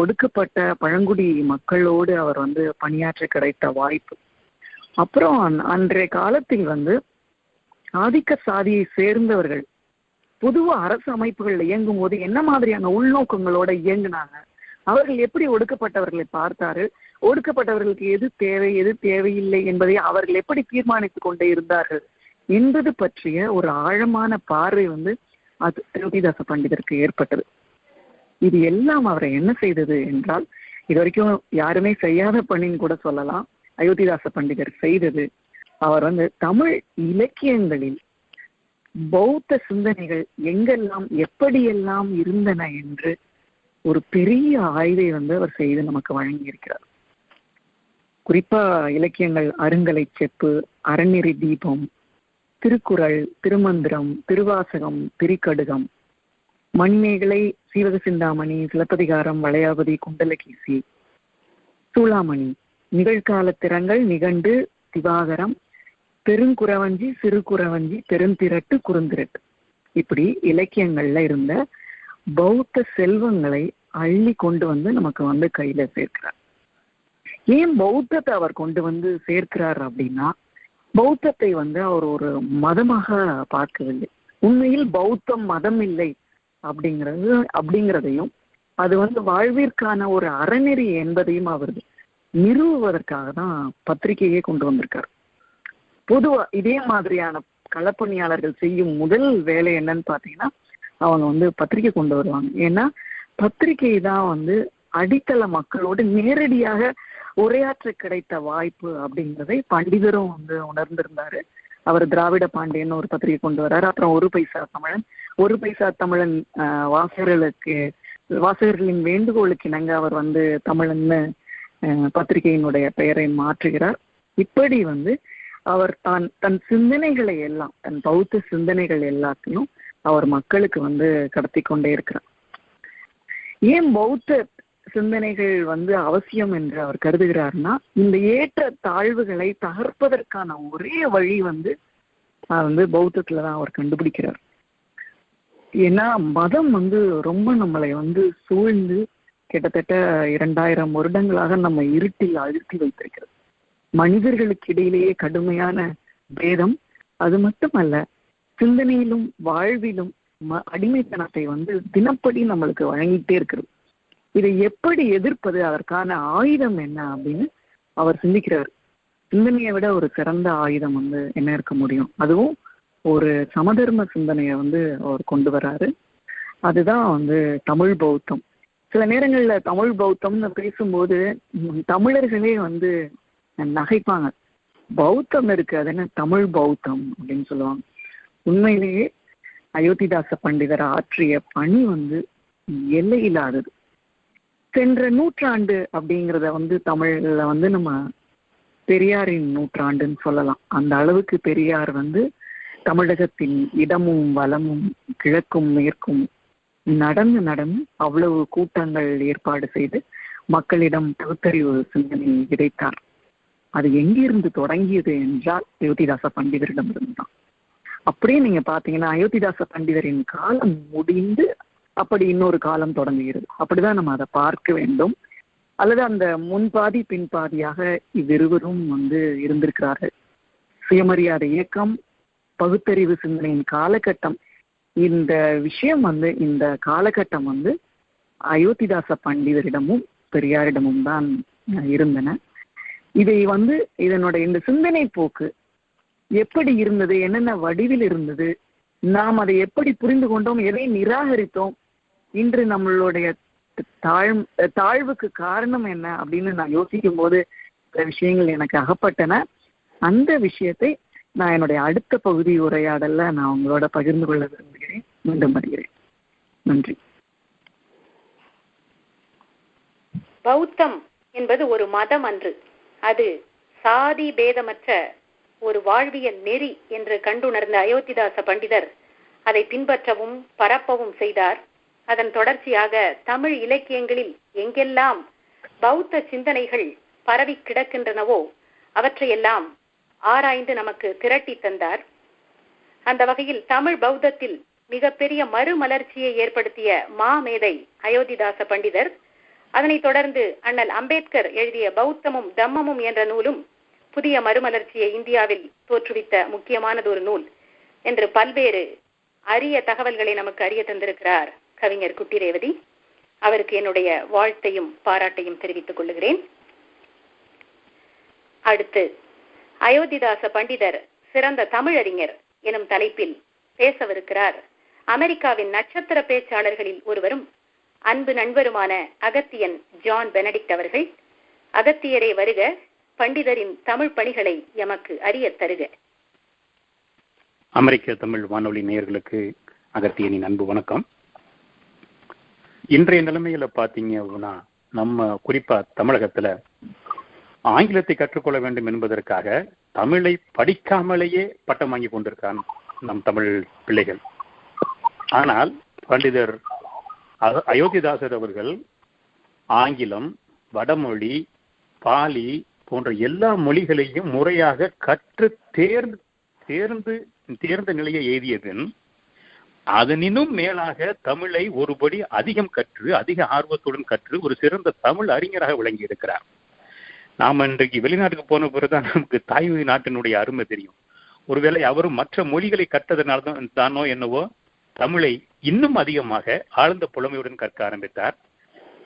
ஒடுக்கப்பட்ட பழங்குடி மக்களோடு அவர் வந்து பணியாற்ற கிடைத்த வாய்ப்பு. அப்புறம் அன்றைய காலத்தில் வந்து ஆதிக்க சாதியை சேர்ந்தவர்கள் பொதுவா அரசு அமைப்புகள் இயங்கும் போது என்ன மாதிரியான உள்நோக்கங்களோட இயங்குனாங்க அவர்கள் எப்படி ஒடுக்கப்பட்டவர்களை பார்த்தார்கள் ஒடுக்கப்பட்டவர்களுக்கு எது தேவை எது தேவையில்லை என்பதை அவர்கள் எப்படி தீர்மானித்துக் கொண்டே இருந்தார்கள் என்பது பற்றிய ஒரு ஆழமான பார்வை வந்து அது அயோத்திதாச பண்டிதருக்கு ஏற்பட்டது. இது எல்லாம் அவரை என்ன செய்தது என்றால் இது வரைக்கும் யாருமே செய்யாத பணின்னு கூட சொல்லலாம். அயோத்திதாச பண்டிதர் செய்தது அவர் வந்து தமிழ் இலக்கியங்களில் பௌத்த சிந்தனைகள் எங்கெல்லாம் எப்படியெல்லாம் இருந்தன என்று ஒரு பெரிய ஆய்வை வந்து அவர் செய்து நமக்கு வழங்கியிருக்கிறார். குறிப்பா இலக்கியங்கள் அருங்கலை செப்பு அறநெறி தீபம் திருக்குறள் திருமந்திரம் திருவாசகம் திரிக்கடுகம் மணிமேகலை சீவக சிந்தாமணி சிலப்பதிகாரம் வளையாபதி குண்டலகீசி சூளாமணி நிகழ்கால திறங்கள் நிகண்டு திவாகரம் பெருங்குறவஞ்சி சிறு குறவஞ்சி பெருந்திரட்டு குறுந்திரட்டு. இப்படி இலக்கியங்கள்ல இருந்த பௌத்த செல்வங்களை அள்ளி கொண்டு வந்து நமக்கு வந்து கையில சேர்க்கிறார். ஏன் பௌத்தத்தை அவர் கொண்டு வந்து சேர்க்கிறார் அப்படின்னா பௌத்தத்தை வந்து அவர் ஒரு மதமாக பார்க்கவில்லை. உண்மையில் பௌத்தம் மதம் இல்லை அப்படிங்கிறது அப்படிங்கிறதையும் அது வந்து வாழ்விற்கான ஒரு அறநெறி என்பதையும் அவர் நிறுவுவதற்காக தான் பத்திரிகையே கொண்டு வந்திருக்கார். பொதுவா இதே மாதிரியான களப்பணியாளர்கள் செய்யும் முதல் வேலை என்னன்னு பாத்தீங்கன்னா அவங்க வந்து பத்திரிகை கொண்டு வருவாங்க. ஏன்னா பத்திரிகை தான் வந்து அடித்தள மக்களோடு நேரடியாக உரையாற்ற கிடைத்த வாய்ப்பு அப்படிங்கிறதை பண்டிதரும் வந்து உணர்ந்திருந்தாரு. அவர் திராவிட பாண்டியன் ஒரு பத்திரிகை கொண்டு வர்றாரு அப்புறம் ஒரு பைசா தமிழன். ஒரு பைசா தமிழன் வாசகர்களுக்கு வாசகர்களின் வேண்டுகோளுக்கு இணங்க அவர் வந்து தமிழன்னு பத்திரிகையினுடைய பெயரை மாற்றுகிறார். இப்படி வந்து அவர் தான் தன் சிந்தனைகளை எல்லாம் தன் பௌத்த சிந்தனைகள் எல்லாத்தையும் அவர் மக்களுக்கு வந்து கடத்தி கொண்டே இருக்கிறார். ஏன் பௌத்த சிந்தனைகள் வந்து அவசியம் என்று அவர் கருதுகிறார்னா இந்த ஏற்ற தாழ்வுகளை தகர்ப்பதற்கான ஒரே வழி வந்து வந்து பௌத்தத்துல தான் அவர் கண்டுபிடிக்கிறார். ஏன்னா மதம் வந்து ரொம்ப நம்மளை வந்து சூழ்ந்து கிட்டத்தட்ட இரண்டாயிரம் வருடங்களாக நம்ம இருட்டில் அழுத்தி வைத்திருக்கிறது. மனிதர்களுக்கு இடையிலேயே கடுமையான பேதம். அது மட்டுமல்ல சிந்தனையிலும் வாழ்விலும் ம- அடிமைத்தனத்தை வந்து தினப்படி நம்மளுக்கு வழங்கிட்டே இருக்கிறது இதை எப்படி எதிர்ப்பது? அதற்கான ஆயுதம் என்ன அப்படின்னு அவர் சிந்திக்கிறார். சிந்தனையை விட ஒரு சிறந்த ஆயுதம் வந்து என்ன இருக்க முடியும்? அதுவும் ஒரு சமதர்ம சிந்தனையை வந்து அவர் கொண்டு வராரு அதுதான் வந்து தமிழ் பௌத்தம். சில நேரங்களில் தமிழ் பௌத்தம்னு பேசும்போது தமிழர்களே வந்து நகைப்பாங்க. பௌத்தம் இருக்கு. அது என்ன? தமிழ் பௌத்தம் அப்படின்னு சொல்லுவாங்க. உண்மையிலேயே அயோத்திதாச பண்டிதர் ஆற்றிய பணி வந்து எல்லையில்லாதது. சென்ற நூற்றாண்டு அப்படிங்கிறத வந்து தமிழ்ல வந்து நம்ம பெரியாரின் நூற்றாண்டுன்னு சொல்லலாம். அந்த அளவுக்கு பெரியார் வந்து தமிழகத்தின் இடமும் வலமும் கிழக்கும் மேற்கும் நடந்து நடந்து அவ்வளவு கூட்டங்கள் ஏற்பாடு செய்து மக்களிடம் பகுத்தறிவு சிந்தனை விதைத்தார். அது எங்கிருந்து தொடங்கியது என்றால் அயோத்திதாச பண்டிதரிடமிருந்து தான் அப்படியே நீங்க பாத்தீங்கன்னா அயோத்திதாச பண்டிதரின் காலம் முடிந்து அப்படி இன்னொரு காலம் தொடங்குகிறது. அப்படிதான் நம்ம அதை பார்க்க வேண்டும். அல்லது அந்த முன்பாதி பின்பாதியாக இவ்விருவரும் வந்து இருந்திருக்கிறார்கள். சுயமரியாதை இயக்கம் பகுத்தறிவு சிந்தனையின் காலகட்டம் இந்த விஷயம் வந்து இந்த காலகட்டம் வந்து அயோத்திதாச பண்டிதரிடமும் பெரியாரிடமும் தான் இருந்தன. இதை வந்து இதனுடைய இந்த சிந்தனை போக்கு எப்படி இருந்தது? என்னென்ன வடிவில் இருந்தது? நாம் அதை எப்படி புரிந்து கொண்டோம்? எதை நிராகரித்தோம்? இன்று நம்மளுடைய தாழ் தாழ்வுக்கு காரணம் என்ன அப்படின்னு நான் யோசிக்கும் போது சில விஷயங்கள் எனக்கு அகப்பட்டன. அந்த விஷயத்தை நான் என்னுடைய அடுத்த பகுதி உரையாடல்ல நான் உங்களோட பகிர்ந்து கொள்ள விரும்புகிறேன். மீண்டும் வருகிறேன். நன்றி. பௌத்தம் என்பது ஒரு மதம் அன்று. அது சாதி பேதமற்ற ஒரு வாழ்வியல் நெறி என்று கண்டுணர்ந்த அயோத்திதாச பண்டிதர் அதை பின்பற்றவும் பரப்பவும் செய்தார். அதன் தொடர்ச்சியாக தமிழ் இலக்கியங்களில் எங்கெல்லாம் பௌத்த சிந்தனைகள் பரவி கிடக்கின்றனவோ அவற்றையெல்லாம் ஆராய்ந்து நமக்கு திரட்டி தந்தார். அந்த வகையில் தமிழ் பௌத்தத்தில் மிகப்பெரிய மறுமலர்ச்சியை ஏற்படுத்திய மாமேதை அயோத்திதாச பண்டிதர் அதனைத் தொடர்ந்து அண்ணல் அம்பேத்கர் எழுதிய பௌத்தமும் தம்மமும் என்ற நூலும் புதிய மறுமலர்ச்சியை இந்தியாவில் தோற்றுவித்த முக்கியமானது ஒரு நூல் என்று பல்வேறு அரிய தகவல்களை நமக்கு அறிய தந்திருக்கிறார் கவிஞர் குட்டி ரேவதி. அவருக்கு என்னுடைய வாழ்த்தையும் பாராட்டையும் தெரிவித்துக் கொள்கிறேன் அடுத்து அயோத்திதாச பண்டிதர் சிறந்த தமிழறிஞர் எனும் தலைப்பில் பேசவிருக்கிறார். அமெரிக்காவின் நட்சத்திர பேச்சாளர்களில் ஒருவரும் அன்பு நண்பருமான அகத்தியன் ஜான் பெனடிக்ட் அவர்கள் அகத்தியரே வருக பண்டிதரின் தமிழ் பணிகளை எமக்கு அறிய தருக. அமெரிக்க தமிழ் வானொலி நேயர்களுக்கு அகத்தியனின் அன்பு வணக்கம். இன்றைய நிலைமையில பாத்தீங்க அப்படின்னா நம்ம குறிப்பா தமிழகத்துல ஆங்கிலத்தை கற்றுக்கொள்ள வேண்டும் என்பதற்காக தமிழை படிக்காமலேயே பட்டம் வாங்கி கொண்டிருக்கான் நம் தமிழ் பிள்ளைகள். ஆனால் பண்டிதர் அயோத்திதாசர் அவர்கள் ஆங்கிலம் வடமொழி பாலி போன்ற எல்லா மொழிகளையும் முறையாக கற்று தேர்ந்து தேர்ந்து தேர்ந்த நிலையை எழுதியதன் அதனினும் மேலாக தமிழை ஒருபடி அதிகம் கற்று அதிக ஆர்வத்துடன் கற்று ஒரு சிறந்த தமிழ் அறிஞராக விளங்கி இருக்கிறார் நாம் இன்றைக்கு வெளிநாட்டுக்கு போன பிறகுதான் நமக்கு தாய்மொழி நாட்டினுடைய அருமை தெரியும். ஒருவேளை அவரும் மற்ற மொழிகளை கற்றதனால தான் தானோ என்னவோ தமிழை இன்னும் அதிகமாக ஆழ்ந்த புலமையுடன் கற்க ஆரம்பித்தார்.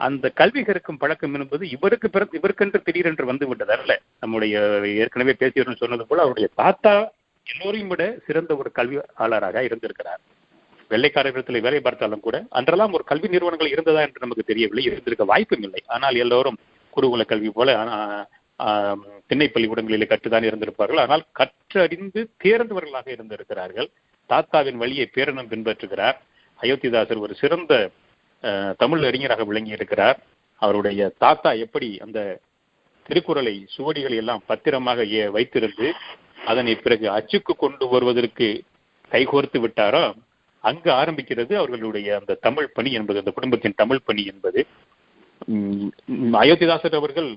அந்த கல்வி கற்கும் பழக்கம் என்பது இவருக்கு பிற இவருக்கென்று திடீரென்று வந்து விட்டது அல்ல. நம்முடைய ஏற்கனவே பேசியவர்கள் சொன்னது போல அவருடைய தாத்தா எல்லோரையும் விட சிறந்த ஒரு கல்வியாளராக இருந்திருக்கிறார். வெள்ளைக்காரர்களிடத்தில் வேலை பார்த்தாலும் கூட அன்றெல்லாம் ஒரு கல்வி நிறுவனங்கள் இருந்ததா என்று நமக்கு தெரியவில்லை இருந்திருக்க வாய்ப்பும் இல்லை. ஆனால் எல்லோரும் குருகுல கல்வி போல திண்ணை பள்ளிக்கூடங்களிலே கற்றுதான் இருந்திருப்பார்கள். ஆனால் கற்றறிந்து தேர்ந்தவர்களாக இருந்திருக்கிறார்கள். தாத்தாவின் வழியை பேரனும் பின்பற்றுகிறார். அயோத்திதாசர் ஒரு சிறந்த தமிழ் அறிஞராக விளங்கி இருக்கிறார். அவருடைய தாத்தா எப்படி அந்த திருக்குறளை சுவடிகளை எல்லாம் பத்திரமாக வைத்திருந்து அதனை பிறகு அச்சுக்கு கொண்டு வருவதற்கு கைகோர்த்து விட்டாரோ அங்கு ஆரம்பிக்கிறது அவர்களுடைய அந்த தமிழ் பணி என்பது அந்த குடும்பத்தின் தமிழ் பணி என்பது. அயோத்திதாசர் அவர்கள்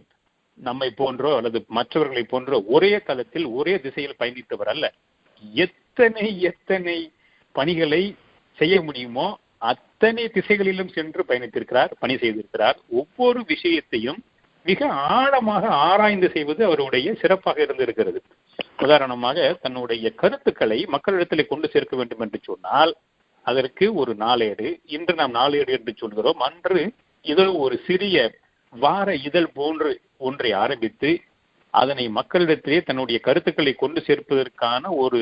நம்மை போன்றோ அல்லது மற்றவர்களை போன்றோ ஒரே தளத்தில் ஒரே திசையில் பயணித்தவர் அல்ல. எத்தனை எத்தனை பணிகளை செய்ய முடியுமோ அத்தனை திசைகளிலும் சென்று பயணித்திருக்கிறார் பணி செய்திருக்கிறார். ஒவ்வொரு விஷயத்தையும் மிக ஆழமாக ஆராய்ந்து செய்வது அவருடைய சிறப்பாக இருந்திருக்கிறது. உதாரணமாக தன்னுடைய கருத்துக்களை மக்களிடத்தில் கொண்டு சேர்க்க வேண்டும் என்று சொன்னால் அதற்கு ஒரு நாளேடு இன்று நாம் நாளேடு என்று சொல்கிறோம். அன்று இதோ ஒரு சிறிய வார இதழ் போன்று ஒன்றை ஆரம்பித்து அதனை மக்களிடத்திலே தன்னுடைய கருத்துக்களை கொண்டு சேர்ப்பதற்கான ஒரு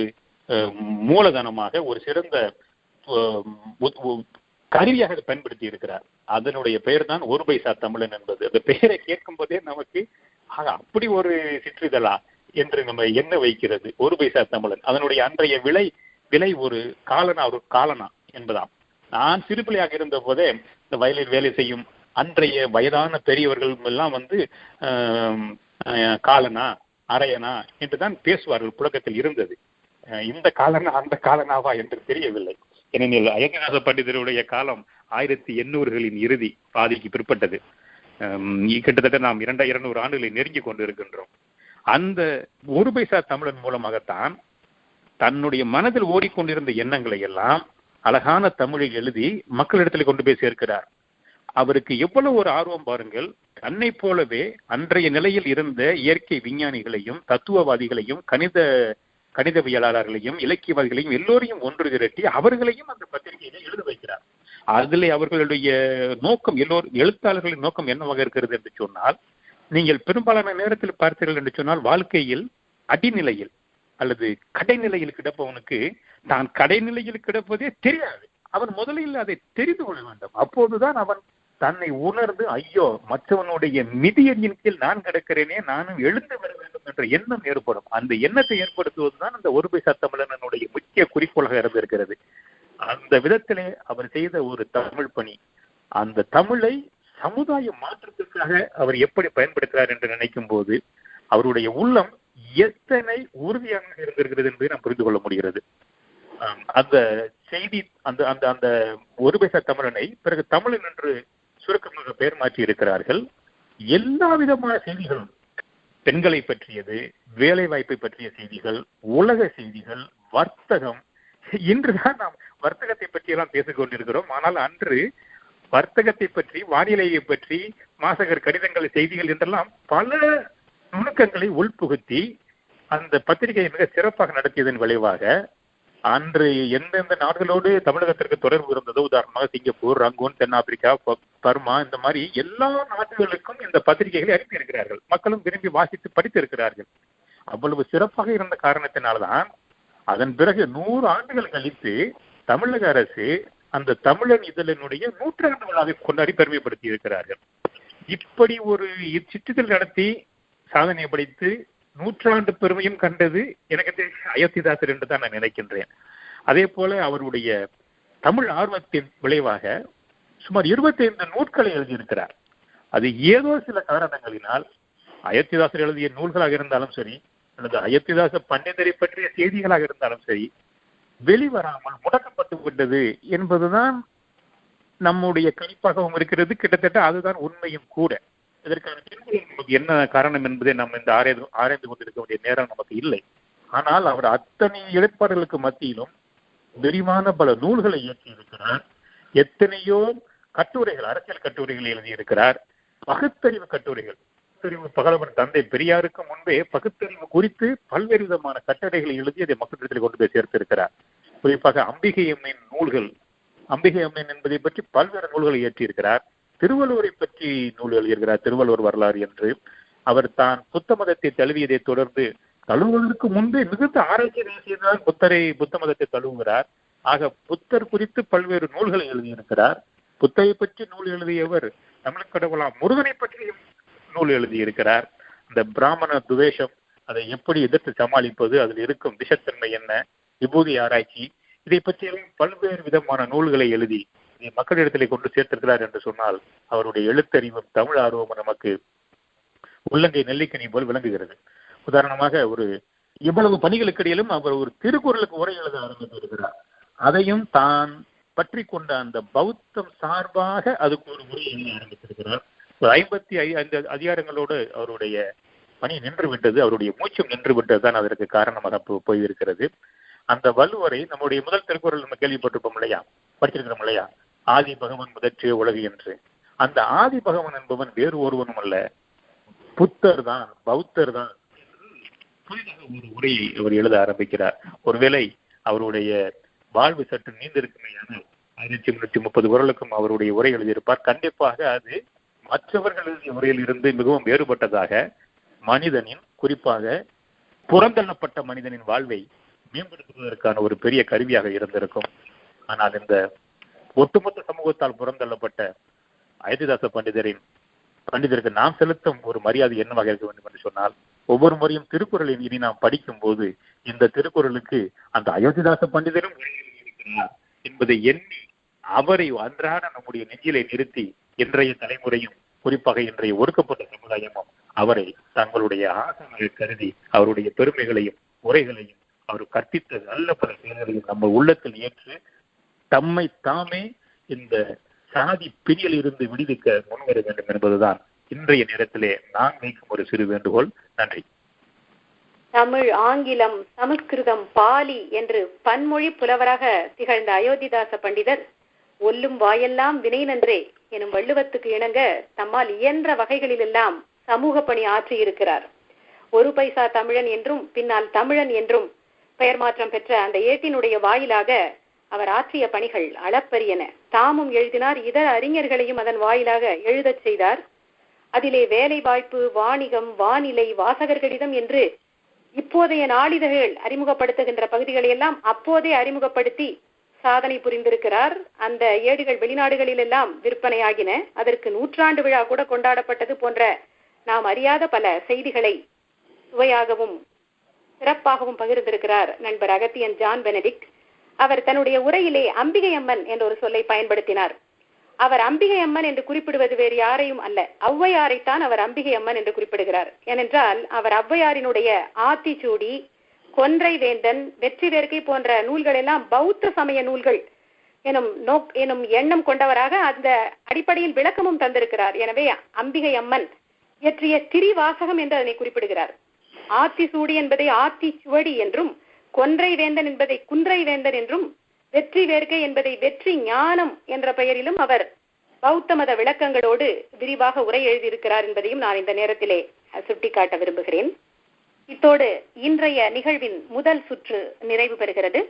மூலதனமாக ஒரு சிறந்த கருவியாக அதை பயன்படுத்தி இருக்கிறார். அதனுடைய பெயர் தான் ஒரு பைசா தமிழன் என்பது. அந்த பெயரை கேட்கும் போதே நமக்கு அப்படி ஒரு சிற்றிதழா என்று நம்ம எண்ண வைக்கிறது. ஒரு பைசா தமிழன். அதனுடைய அன்றைய விலை விலை ஒரு காலனா ஒரு காலனா என்பதாம். நான் சிறுபிள்ளையாக இருந்த போதே இந்த வயலில் வேலை செய்யும் அன்றைய வயதான பெரியவர்கள் எல்லாம் வந்து காலனா அரையனா என்றுதான் பேசுவார்கள் புழக்கத்தில் இருந்தது. இந்த காலனா அந்த காலனாவா என்று தெரியவில்லை. ஏனெனில் அயங்கநாத பண்டிதருடைய காலம் ஆயிரத்தி எண்ணூறுகளின் இறுதி பாதிக்கு பிற்பட்டது. கிட்டத்தட்ட நாம் இரண்டா இருநூறு ஆண்டுகளை நெருங்கி கொண்டு இருக்கின்றோம் அந்த ஒரு பைசா தமிழன் மூலமாகத்தான் தன்னுடைய மனதில் ஓடிக்கொண்டிருந்த எண்ணங்களை எல்லாம் அழகான தமிழில் எழுதி மக்களிடத்தில் கொண்டு போய் சேர்க்கிறார். அவருக்கு எவ்வளவு ஒரு ஆர்வம் பாருங்கள் தன்னை போலவே அன்றைய நிலையில் இருந்த இயற்கை விஞ்ஞானிகளையும் தத்துவவாதிகளையும் கணித கணிதவியலாளர்களையும் இலக்கியவாதிகளையும் எல்லோரையும் ஒன்று திரட்டி அவர்களையும் அந்த பத்திரிகையில எழுத வைக்கிறார். அதில் அவர்களுடைய நோக்கம் எல்லோரும் எழுத்தாளர்களின் நோக்கம் என்னவாக இருக்கிறது என்று சொன்னால் நீங்கள் பெரும்பாலான நேரத்தில் பார்த்தீர்கள் என்று சொன்னால் வாழ்க்கையில் அடிநிலையில் அல்லது கடைநிலையில் கிடப்பவனுக்கு தான் கடைநிலையில் கிடப்பதே தெரியாது. அவன் முதலில் அதை தெரிந்து கொள்ள வேண்டும். அப்போதுதான் அவன் தன்னை உணர்ந்து ஐயோ மற்றவனுடைய மிதியடியின் கீழ் நான் கிடக்கிறேனே நானும் எழுந்து வர வேண்டும் என்ற எண்ணம் ஏற்படும். அந்த எண்ணத்தை ஏற்படுத்துவதுதான் அந்த ஒரு பைசா தமிழனுடைய முக்கிய குறிக்கோளாக இருந்திருக்கிறது. அந்த விதத்திலே அவர் செய்த ஒரு தமிழ் பணி. அந்த தமிழை சமுதாய மாற்றத்திற்காக அவர் எப்படி பயன்படுத்துகிறார் என்று நினைக்கும் போது அவருடைய உள்ளம் எத்தனை உறுதியாக இருந்திருக்கிறது என்பதை நாம் புரிந்து கொள்ள முடிகிறது. ஆம், அந்த செய்தி அந்த அந்த அந்த ஒரு பைசா தமிழனை பிறகு தமிழன் என்று சுருக்கமாக பெயர் மாற்றி இருக்கிறார்கள். எல்லா விதமான செய்திகளும் பெண்களை பற்றியது வேலை வாய்ப்பை பற்றிய செய்திகள் உலக செய்திகள் வர்த்தகம் இன்றுதான் நாம் வர்த்தகத்தை பற்றி எல்லாம் பேசிக் கொண்டிருக்கிறோம். ஆனால் அன்று வர்த்தகத்தை பற்றி வானிலையை பற்றி மாசகர் கடிதங்கள் செய்திகள் என்றெல்லாம் பல நுணுக்கங்களை உள்புகுத்தி அந்த பத்திரிகையை மிக சிறப்பாக நடத்தியதன் விளைவாக அன்று எந்தெந்த நாடுகளோடு தமிழகத்திற்கு தொடர்பு இருந்ததோ? உதாரணமாக சிங்கப்பூர் ரங்கூன் தென்னாப்பிரிக்கா பர்மா இந்த மாதிரி எல்லா நாடுகளுக்கும் இந்த பத்திரிகைகளை அனுப்பி இருக்கிறார்கள் மக்களும் விரும்பி வாசித்து படித்திருக்கிறார்கள். அவ்வளவு சிறப்பாக இருந்த காரணத்தினால்தான் அதன் பிறகு நூறு ஆண்டுகள் கழித்து தமிழக அரசு அந்த தமிழன் இதழினுடைய நூற்றாண்டு விழாவை கொண்டாடி பெருமைப்படுத்தி இருக்கிறார்கள் இப்படி ஒரு சிற்றிதழ் நடத்தி சாதனை படைத்து நூற்றாண்டு பெருமையும் கண்டது எனக்கு தெரிஞ்ச அயோத்திதாசர் என்று தான் நான் நினைக்கின்றேன். அதே போல அவருடைய தமிழ் ஆர்வத்தின் விளைவாக சுமார் இருபத்தைந்து நூல்களை எழுதியிருக்கிறார். அது ஏதோ சில காரணங்களினால் அயோத்திதாசர் எழுதிய நூல்களாக இருந்தாலும் சரி அல்லது அயோத்திதாச பண்டிதரை பற்றிய செய்திகளாக இருந்தாலும் சரி வெளிவராமல் முடக்கப்பட்டு விட்டது என்பதுதான் நம்முடைய கணிப்பாகவும் இருக்கிறது. கிட்டத்தட்ட அதுதான் உண்மையும் கூட. இதற்கான திருமணம் நமக்கு என்ன காரணம் என்பதை நம்ம இந்த ஆராய்ந்து ஆராய்ந்து கொண்டிருக்க வேண்டிய நேரம் நமக்கு இல்லை. ஆனால் அவர் அத்தனை இடர்பாடுகளுக்கு மத்தியிலும் விரிவான பல நூல்களை இயற்றியிருக்கிறார் எத்தனையோ கட்டுரைகள் அரசியல் கட்டுரைகள் எழுதியிருக்கிறார். பகுத்தறிவு கட்டுரைகள். பகுத்தறிவு பகலவன் தந்தை பெரியாருக்கு முன்பே பகுத்தறிவு குறித்து பல்வேறு விதமான கட்டுரைகளை எழுதி அதை மக்களிடத்தில் கொண்டு போய் சேர்த்திருக்கிறார். குறிப்பாக அம்பிகை அம்மையின் நூல்கள் அம்பிகை அம்மன் என்பதை பற்றி பல்வேறு நூல்களை இயற்றியிருக்கிறார். திருவள்ளுவரை பற்றி நூல் எழுதியிருக்கிறார் திருவள்ளுவர் வரலாறு என்று. அவர் தான் புத்த மதத்தை தழுவியதை தொடர்ந்து தழுவுவதற்கு முன்பே மிகுந்த ஆராய்ச்சி செய்தால் புத்தரை புத்த மதத்தை தழுவுகிறார். ஆக புத்தர் குறித்து பல்வேறு நூல்களை எழுதியிருக்கிறார். புத்தரை பற்றி நூல் எழுதியவர் தமிழ் கடவுளாம் முருகனை பற்றியும் நூல் எழுதியிருக்கிறார். அந்த பிராமண துவேஷம் அதை எப்படி எதிர்த்து சமாளிப்பது அதில் இருக்கும் விஷத்தன்மை என்ன விபூதி ஆராய்ச்சி இதை பற்றியெல்லாம் பல்வேறு விதமான நூல்களை எழுதி மக்களிடத்திலே கொண்டு சேர்த்திருக்கிறார் என்று சொன்னால் அவருடைய எழுத்தறிவும் தமிழ் ஆர்வமும் நமக்கு உள்ளங்கை நெல்லிக்கனி போல் விளங்குகிறது. உதாரணமாக ஒரு இவ்வளவு பணிகளுக்கு இடையிலும் அவர் ஒரு திருக்குறளுக்கு உரை எழுத ஆரம்பித்திருக்கிறார் அதையும் தான் பற்றி கொண்ட அந்த பௌத்தம் சார்பாக அதுக்கு ஒரு உரை எழுத ஆரம்பித்திருக்கிறார். ஒரு ஐம்பத்தி ஐந்து அதிகாரங்களோடு அவருடைய பணி நின்று விட்டது அவருடைய மூச்சும் நின்று விட்டது தான் அதற்கு காரணமாக போயிருக்கிறது. அந்த வலுவரை நம்முடைய முதல் திருக்குறள் நம்ம கேள்விப்பட்டிருப்போம் இல்லையா? படிச்சிருக்கிறோம் இல்லையா? ஆதி பகவன் முதற்றிய உலகு என்று. அந்த ஆதி பகவன் என்பவன் வேறு ஒருவனும் அல்ல. புத்தர் தான் பௌத்தர் தான். புதிதாக ஒரு உரையை அவர் எழுத ஆரம்பிக்கிறார். ஒருவேளை அவருடைய வாழ்வு சற்று நீந்திருக்குமேயானால் ஆயிரத்தி முன்னூத்தி முப்பது குரலுக்கும் அவருடைய உரை எழுதியிருப்பார். கண்டிப்பாக அது மற்றவர்கள் எழுதிய உரையில் இருந்து மிகவும் வேறுபட்டதாக மனிதனின் குறிப்பாக புறந்தள்ளப்பட்ட மனிதனின் வாழ்வை மேம்படுத்துவதற்கான ஒரு பெரிய கருவியாக இருந்திருக்கும். ஆனால் இந்த ஒட்டுமொத்த சமூகத்தால் புறந்தள்ளப்பட்ட அயோத்திதாச பண்டிதரின் பண்டிதருக்கு நாம் செலுத்தும் ஒரு மரியாதை என்னவாக இருக்க வேண்டும் என்று சொன்னால் ஒவ்வொரு முறையும் திருக்குறளை இனி நாம் படிக்கும் போது இந்த திருக்குறளுக்கு அந்த அயோத்திதாச பண்டிதரும் இருக்கிறார் என்பதை எண்ணி அவரை அன்றாட நம்முடைய நெஞ்சிலை நிறுத்தி இன்றைய தலைமுறையும் குறிப்பாக இன்றைய ஒடுக்கப்பட்ட சமுதாயமும் அவரை தங்களுடைய ஆசனாக கருதி அவருடைய பெருமைகளையும் உரைகளையும் அவர் கற்பித்த நல்ல பல செயல்களையும் நம்ம உள்ளத்தில் ஏற்று தம்மை தாமே இந்த சாதி பிடியில் இருந்து விடுவிக்க முன்வர வேண்டும் என்பதுதான் இன்றைய நேரத்திலே நான் வைக்கும் ஒரு சிறு வேண்டுகோள். நன்றி. தமிழ் ஆங்கிலம் சமஸ்கிருதம் பாலி என்று பன்மொழி புலவராக திகழ்ந்த அயோத்திதாச பண்டிதர் ஒல்லும் வாயெல்லாம் வினை நன்றே எனும் வள்ளுவத்துக்கு இணங்க தம்மால் இயன்ற வகைகளிலெல்லாம் சமூக பணி ஆற்றியிருக்கிறார். ஒரு பைசா தமிழன் என்றும் பின்னால் தமிழன் என்றும் பெயர் மாற்றம் பெற்ற அந்த ஏட்டினுடைய வாயிலாக அவர் ஆற்றிய பணிகள் அளப்பரியன. தாமும் எழுதினார் இதர அறிஞர்களையும் அதன் வாயிலாக எழுதச் செய்தார். அதிலே வேலை வாய்ப்பு வாணிகம் வானிலை வாசகர்களிடம் என்று இப்போதைய நாளிதழ்கள் அறிமுகப்படுத்துகின்ற பகுதிகளை எல்லாம் அப்போதே அறிமுகப்படுத்தி சாதனை புரிந்திருக்கிறார். அந்த ஏடுகள் வெளிநாடுகளில் எல்லாம் விற்பனையாகின. அதற்கு நூற்றாண்டு விழா கூட கொண்டாடப்பட்டது போன்ற நாம் அறியாத பல செய்திகளை சுவையாகவும் சிறப்பாகவும் பகிர்ந்திருக்கிறார் நண்பர் அகத்தியன் ஜான் பெனடிக்ட். அவர் தன்னுடைய உரையிலே அம்பிகை அம்மன் என்ற ஒரு சொல்லை பயன்படுத்தினார். அவர் அம்பிகை அம்மன் என்று குறிப்பிடுவது வேறு யாரையும் அல்ல. ஔவையாரைத்தான் அவர் அம்பிகை அம்மன் என்று குறிப்பிடுகிறார். ஏனென்றால் அவர் ஔவையாரினுடைய ஆத்திச்சூடி கொன்றை வேந்தன் வெற்றி வேர்க்கை போன்ற நூல்கள் எல்லாம் பௌத்த சமய நூல்கள் எனும் நோக் எனும் எண்ணம் கொண்டவராக அந்த அடிப்படையில் விளக்கமும் தந்திருக்கிறார். எனவே அம்பிகை அம்மன் இயற்றிய திரிவாசகம் என்று அதனை குறிப்பிடுகிறார். ஆத்தி சூடி என்பதை ஆத்தி சுவடி என்றும் கொன்றை வேந்தன் என்பதை குன்றை வேந்தன் என்றும் வெற்றி வேர்க்கை என்பதை வெற்றி ஞானம் என்ற பெயரிலும் அவர் பௌத்த மத விளக்கங்களோடு விரிவாக உரை எழுதியிருக்கிறார் என்பதையும் நான் இந்த நேரத்திலே சுட்டிக்காட்ட விரும்புகிறேன். இத்தோடு இன்றைய நிகழ்வின் முதல் சுற்று நிறைவு பெறுகிறது.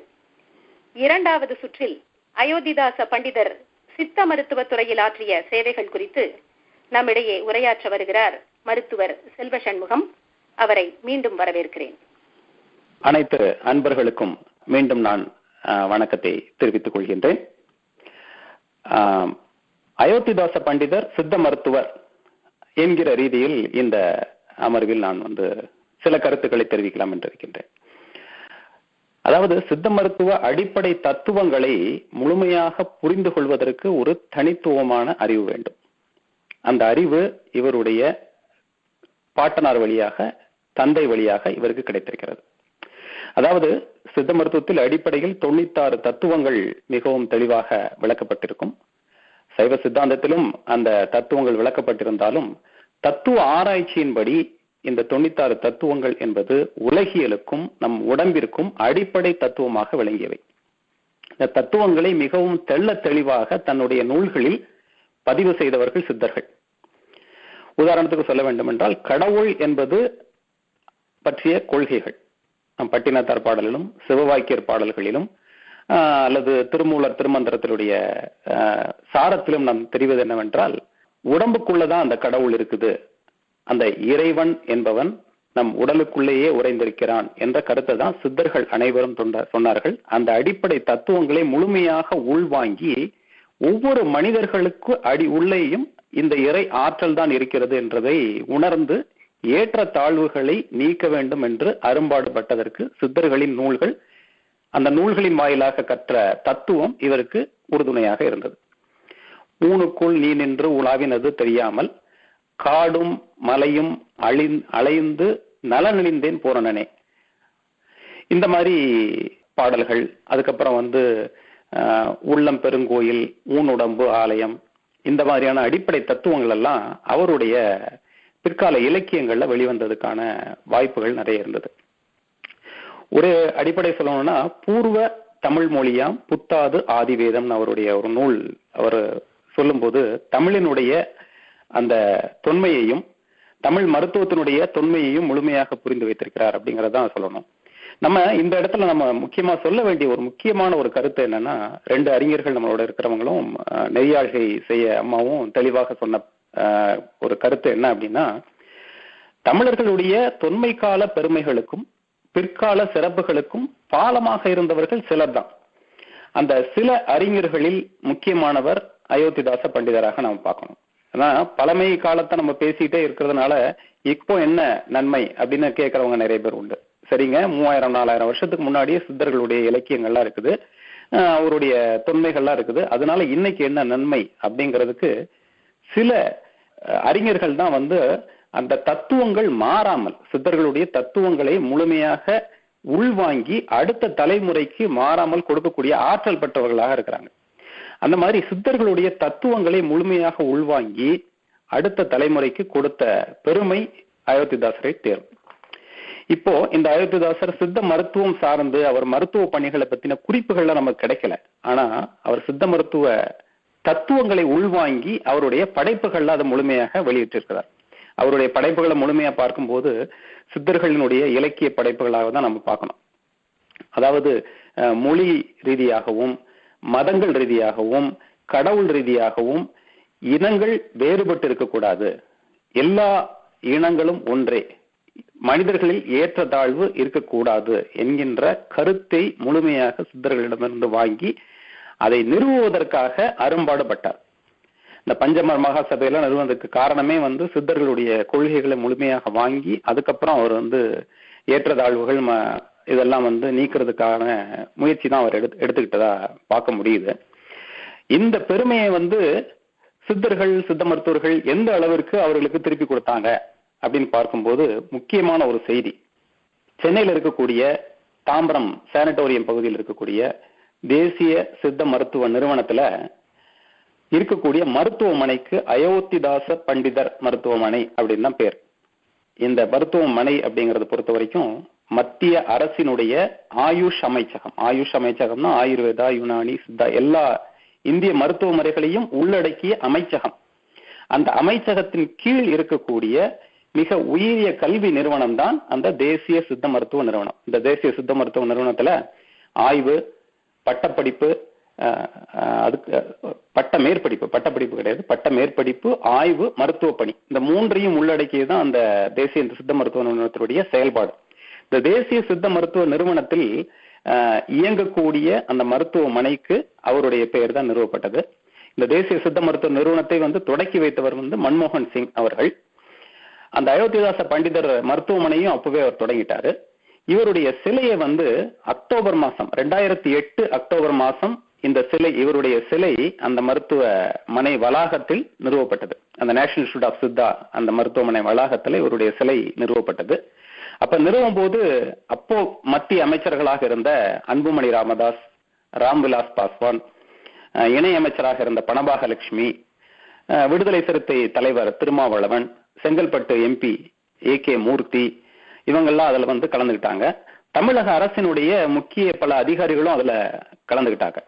இரண்டாவது சுற்றில் அயோத்திதாச பண்டிதர் சித்த மருத்துவ துறையில் ஆற்றிய சேவைகள் குறித்து நம்மிடையே உரையாற்ற வருகிறார் மருத்துவர் செல்வ சண்முகம். அவரை மீண்டும் வரவேற்கிறேன். அனைத்து அன்பர்களுக்கும் மீண்டும் நான் வணக்கத்தை தெரிவித்துக் கொள்கின்றேன். அயோத்திதாச பண்டிதர் சித்த மருத்துவர் என்கிற ரீதியில் இந்த அமர்வில் நான் வந்து சில கருத்துக்களை தெரிவிக்கலாம் என்று இருக்கின்றேன். அதாவது சித்த மருத்துவ அடிப்படை தத்துவங்களை முழுமையாக புரிந்து கொள்வதற்கு ஒரு தனித்துவமான அறிவு வேண்டும். அந்த அறிவு இவருடைய பாட்டனார் வழியாக தந்தை வழியாக இவருக்கு கிடைத்திருக்கிறது. அதாவது சித்த மருத்துவத்தில் அடிப்படையில் தொண்ணூத்தாறு தத்துவங்கள் மிகவும் தெளிவாக விளக்கப்பட்டிருக்கும். சைவ சித்தாந்தத்திலும் அந்த தத்துவங்கள் விளக்கப்பட்டிருந்தாலும் தத்துவ ஆராய்ச்சியின்படி இந்த தொண்ணூத்தாறு தத்துவங்கள் என்பது உலகியலுக்கும் நம் உடம்பிற்கும் அடிப்படை தத்துவமாக விளங்கியவை. இந்த தத்துவங்களை மிகவும் தெள்ள தெளிவாக தன்னுடைய நூல்களில் பதிவு செய்தவர்கள் சித்தர்கள். உதாரணத்துக்கு சொல்ல வேண்டும் என்றால் கடவுள் என்பது பற்றிய கொள்கைகள். பட்டினத்தார் பாடலிலும் சிவவாக்கியர் பாடல்களிலும் அல்லது திருமூலர் திருமந்திரத்தினுடைய சாரத்திலும் நாம் தெரிவது என்னவென்றால் உடம்புக்குள்ளதான் அந்த கடவுள் இருக்குது. அந்த இறைவன் என்பவன் நம் உடலுக்குள்ளேயே உறைந்திருக்கிறான் என்ற கருத்தை தான் சித்தர்கள் அனைவரும் சொன்னார்கள். அந்த அடிப்படை தத்துவங்களை முழுமையாக உள்வாங்கி ஒவ்வொரு மனிதர்களுக்கு அடி உள்ளேயும் இந்த இறை ஆற்றல் தான் இருக்கிறது என்றதை உணர்ந்து ஏற்ற தாழ்வுகளை நீக்க வேண்டும் என்று அரும்பாடுபட்டதற்கு சித்தர்களின் நூல்கள் அந்த நூல்களின் வாயிலாக கற்ற தத்துவம் இவருக்கு உறுதுணையாக இருந்தது. ஊனுக்குள் நீ நின்று உலாவினது தெரியாமல் காடும் மலையும் அழிந் அலைந்து நலனழிந்தேன் பூரணனே. இந்த மாதிரி பாடல்கள் அதுக்கப்புறம் வந்து உள்ளம் பெருங்கோயில் ஊனுடம்பு ஆலயம் இந்த மாதிரியான அடிப்படை தத்துவங்கள் எல்லாம் அவருடைய பிற்கால இலக்கியங்கள்ல வெளிவந்ததுக்கான வாய்ப்புகள் நிறைய இருந்தது. ஒரு அடிப்படை சொல்லணும்னா பூர்வ தமிழ் மொழியாம் புத்தாது ஆதிவேதம்னு அவருடைய ஒரு நூல் அவர் சொல்லும்போது தமிழினுடைய அந்த தொன்மையையும் தமிழ் மருத்துவத்தினுடைய தொன்மையையும் முழுமையாக புரிந்து வைத்திருக்கிறார் அப்படிங்கறதான் சொல்லணும். நம்ம இந்த இடத்துல நம்ம முக்கியமா சொல்ல வேண்டிய ஒரு முக்கியமான ஒரு கருத்து என்னன்னா ரெண்டு அறிஞர்கள் நம்மளோட இருக்கிறவங்களும் நெறியாழ்கை செய்ய அம்மாவும் தெளிவாக சொன்ன ஒரு கருத்து என்ன அப்படின்னா தமிழர்களுடைய தொன்மை கால பெருமைகளுக்கும் பிற்கால சிறப்புகளுக்கும் பாலமாக இருந்தவர்கள் சிலர் தான் அந்த சில அறிஞர்களில் முக்கியமானவர் அயோத்திதாச பண்டிதராக நாம் பார்க்கணும். ஆனா பழமை காலத்தை நம்ம பேசிட்டே இருக்கிறதுனால இப்போ என்ன நன்மை அப்படின்னு கேட்கறவங்க நிறைய பேர் உண்டு. சரிங்க மூவாயிரம் நாலாயிரம் வருஷத்துக்கு முன்னாடியே சித்தர்களுடைய இலக்கியங்கள்லாம் இருக்குது. அஹ் அவருடைய தொன்மைகள்லாம் இருக்குது. அதனால இன்னைக்கு என்ன நன்மை அப்படிங்கிறதுக்கு சில அறிஞர்கள் தான் வந்து அந்த தத்துவங்கள் மாறாமல் சித்தர்களுடைய தத்துவங்களை முழுமையாக உள்வாங்கி அடுத்த தலைமுறைக்கு மாறாமல் கொடுக்கக்கூடிய ஆற்றல் பெற்றவர்களாக இருக்கிறாங்க. அந்த மாதிரி சித்தர்களுடைய தத்துவங்களை முழுமையாக உள்வாங்கி அடுத்த தலைமுறைக்கு கொடுத்த பெருமை அயோத்திதாசரை தேரும். இப்போ இந்த அயோத்திதாசர் சித்த மருத்துவம் சார்ந்து அவர் மருத்துவ பணிகளை பத்தின குறிப்புகள்லாம் நமக்கு கிடைக்கல. ஆனா அவர் சித்த மருத்துவ தத்துவங்களை உள்வாங்கி அவருடைய படைப்புகள்ல அதை முழுமையாக வெளியிட்டிருக்கிறார். அவருடைய படைப்புகளை முழுமையா பார்க்கும்போது சித்தர்களினுடைய இலக்கிய படைப்புகளாக தான் நம்ம பார்க்கணும். அதாவது மொழி ரீதியாகவும் மதங்கள் ரீதியாகவும் கடவுள் ரீதியாகவும் இனங்கள் வேறுபட்டு இருக்கக்கூடாது. எல்லா இனங்களும் ஒன்றே. மனிதர்களில் ஏற்றத்தாழ்வு இருக்கக்கூடாது என்கின்ற கருத்தை முழுமையாக சித்தர்களிடமிருந்து வாங்கி அதை நிறுவுவதற்காக அரும்பாடுபட்டார். இந்த பஞ்சமர் மகாசபையெல்லாம் நிறுவனத்துக்கு காரணமே வந்து சித்தர்களுடைய கொள்கைகளை முழுமையாக வாங்கி அதுக்கப்புறம் அவர் வந்து ஏற்றத்தாழ்வுகள் ம இதெல்லாம் வந்து நீக்கிறதுக்கான முயற்சி தான் அவர் எடுத்து எடுத்துக்கிட்டதா பார்க்க முடியுது. இந்த பெருமையை வந்து சித்தர்கள் சித்த மருத்துவர்கள் எந்த அளவிற்கு அவர்களுக்கு திருப்பி கொடுத்தாங்க அப்படின்னு பார்க்கும்போது முக்கியமான ஒரு செய்தி. சென்னையில் இருக்கக்கூடிய தாம்பரம் சானிட்டோரியம் பகுதியில் இருக்கக்கூடிய தேசிய சித்த மருத்துவ நிறுவனத்துல இருக்கக்கூடிய மருத்துவமனைக்கு அயோத்திதாச பண்டிதர் மருத்துவமனை அப்படின்னு தான் பேர். இந்த மருத்துவமனை அப்படிங்கறத பொறுத்த வரைக்கும் மத்திய அரசினுடைய ஆயுஷ் அமைச்சகம். ஆயுஷ் அமைச்சகம்னா ஆயுர்வேதா யுனானி சித்தா எல்லா இந்திய மருத்துவ முறைகளையும் உள்ளடக்கிய அமைச்சகம். அந்த அமைச்சகத்தின் கீழ் இருக்கக்கூடிய மிக உயரிய கல்வி நிறுவனம் தான் அந்த தேசிய சித்த மருத்துவ நிறுவனம். இந்த தேசிய சித்த மருத்துவ நிறுவனத்துல ஆய்வு பட்டப்படிப்பு அதுக்கு பட்ட மேற்படிப்பு பட்டப்படிப்பு கிடையாது பட்ட மேற்படிப்பு ஆய்வு மருத்துவ பணி. இந்த மூன்றையும் உள்ளடக்கியதுதான் அந்த தேசிய சித்த மருத்துவ நிறுவனத்தினுடைய செயல்பாடு. இந்த தேசிய சித்த மருத்துவ நிறுவனத்தில் இயங்கக்கூடிய அந்த மருத்துவமனைக்கு அவருடைய பெயர் தான் நிறுவப்பட்டது. இந்த தேசிய சித்த மருத்துவ நிறுவனத்தை வந்து தொடக்கி வைத்தவர் வந்து மன்மோகன் சிங் அவர்கள். அந்த அயோத்திதாச பண்டிதர் மருத்துவமனையும் அப்பவே அவர் தொடங்கிட்டாரு. இவருடைய சிலையை வந்து அக்டோபர் மாசம் ரெண்டாயிரத்தி எட்டு அக்டோபர் மாசம் இந்த சிலை இவருடைய சிலை அந்த மருத்துவ மனை வளாகத்தில் நிறுவப்பட்டது. அந்த நேஷனல் இன்ஸ்டியூட் ஆஃப் சித்தா அந்த மருத்துவமனை வளாகத்தில் இவருடைய சிலை நிறுவப்பட்டது. அப்ப நிறுவும் போது அப்போ மத்திய அமைச்சர்களாக இருந்த அன்புமணி ராமதாஸ் ராம்விலாஸ் பாஸ்வான் இணையமைச்சராக இணை அமைச்சராக இருந்த பணபாகலட்சுமி விடுதலை சிறுத்தை தலைவர் Thirumavalavan Chengalpattu MP A K Murthy இவங்கெல்லாம் அதுல வந்து கலந்துக்கிட்டாங்க தமிழக அரசினுடைய முக்கிய பல அதிகாரிகளும் அதுல கலந்துக்கிட்டாங்க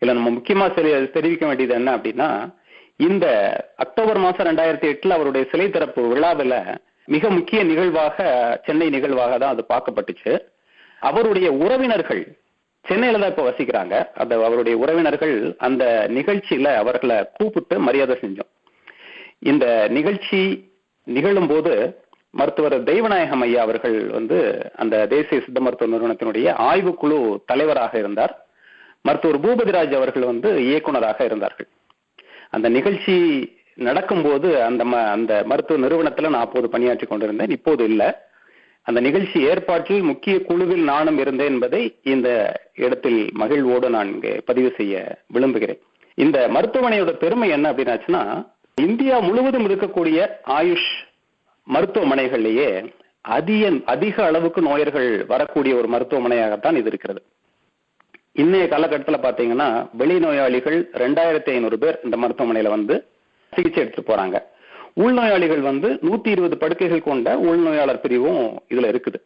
இதுல நம்ம முக்கியமா தெரி- தெரிவிக்க வேண்டியது என்ன அப்படின்னா இந்த அக்டோபர் மாசம் ரெண்டாயிரத்தி எட்டுல அவருடைய சிலை திறப்பு விழாவில் மிக முக்கிய நிகழ்வாக சென்னை நிகழ்வாக தான் அது பார்க்கப்பட்டுச்சு. அவருடைய உறவினர்கள் சென்னையில தான் இப்ப வசிக்கிறாங்க. அந்த அவருடைய உறவினர்கள் அந்த நிகழ்ச்சியில அவர்களை கூப்பிட்டு மரியாதை செஞ்சோம். இந்த நிகழ்ச்சி நிகழும் போது மருத்துவர் தெய்வநாயகம் ஐயா அவர்கள் வந்து அந்த தேசிய சித்த மருத்துவ நிறுவனத்தினுடைய ஆய்வுக்குழு தலைவராக இருந்தார். மருத்துவர் பூபதிராஜ் அவர்கள் வந்து இயக்குனராக இருந்தார்கள். அந்த நிகழ்ச்சி நடக்கும்போது அந்த ம- அந்த மருத்துவ நிறுவனத்துல நான் அப்போது பணியாற்றி கொண்டிருந்தேன். இப்போது இல்ல. அந்த நிகழ்ச்சி ஏற்பாட்டில் முக்கிய குழுவில் நானும் இருந்தேன் என்பதை இந்த இடத்தில் மகிழ்வோடு நான் இங்கே பதிவு செய்ய விரும்புகிறேன். இந்த மருத்துவமனையோட பெருமை என்ன அப்படின்னாச்சுன்னா இந்தியா முழுவதும் இருக்கக்கூடிய ஆயுஷ் மருத்துவமனைகள்லேயே அதிக அதிக அளவுக்கு நோயர்கள் வரக்கூடிய ஒரு மருத்துவமனையாகத்தான் இது இருக்கிறது. இன்றைய காலகட்டத்தில் பார்த்தீங்கன்னா வெளி நோயாளிகள் ரெண்டாயிரத்தி ஐநூறு பேர் இந்த மருத்துவமனையில் வந்து சிகிச்சை எடுத்துட்டு போறாங்க. உள்நோயாளிகள் வந்து நூத்தி இருபது படுக்கைகள் கொண்ட உள்நோயாளர் பிரிவும் இதுல இருக்குது.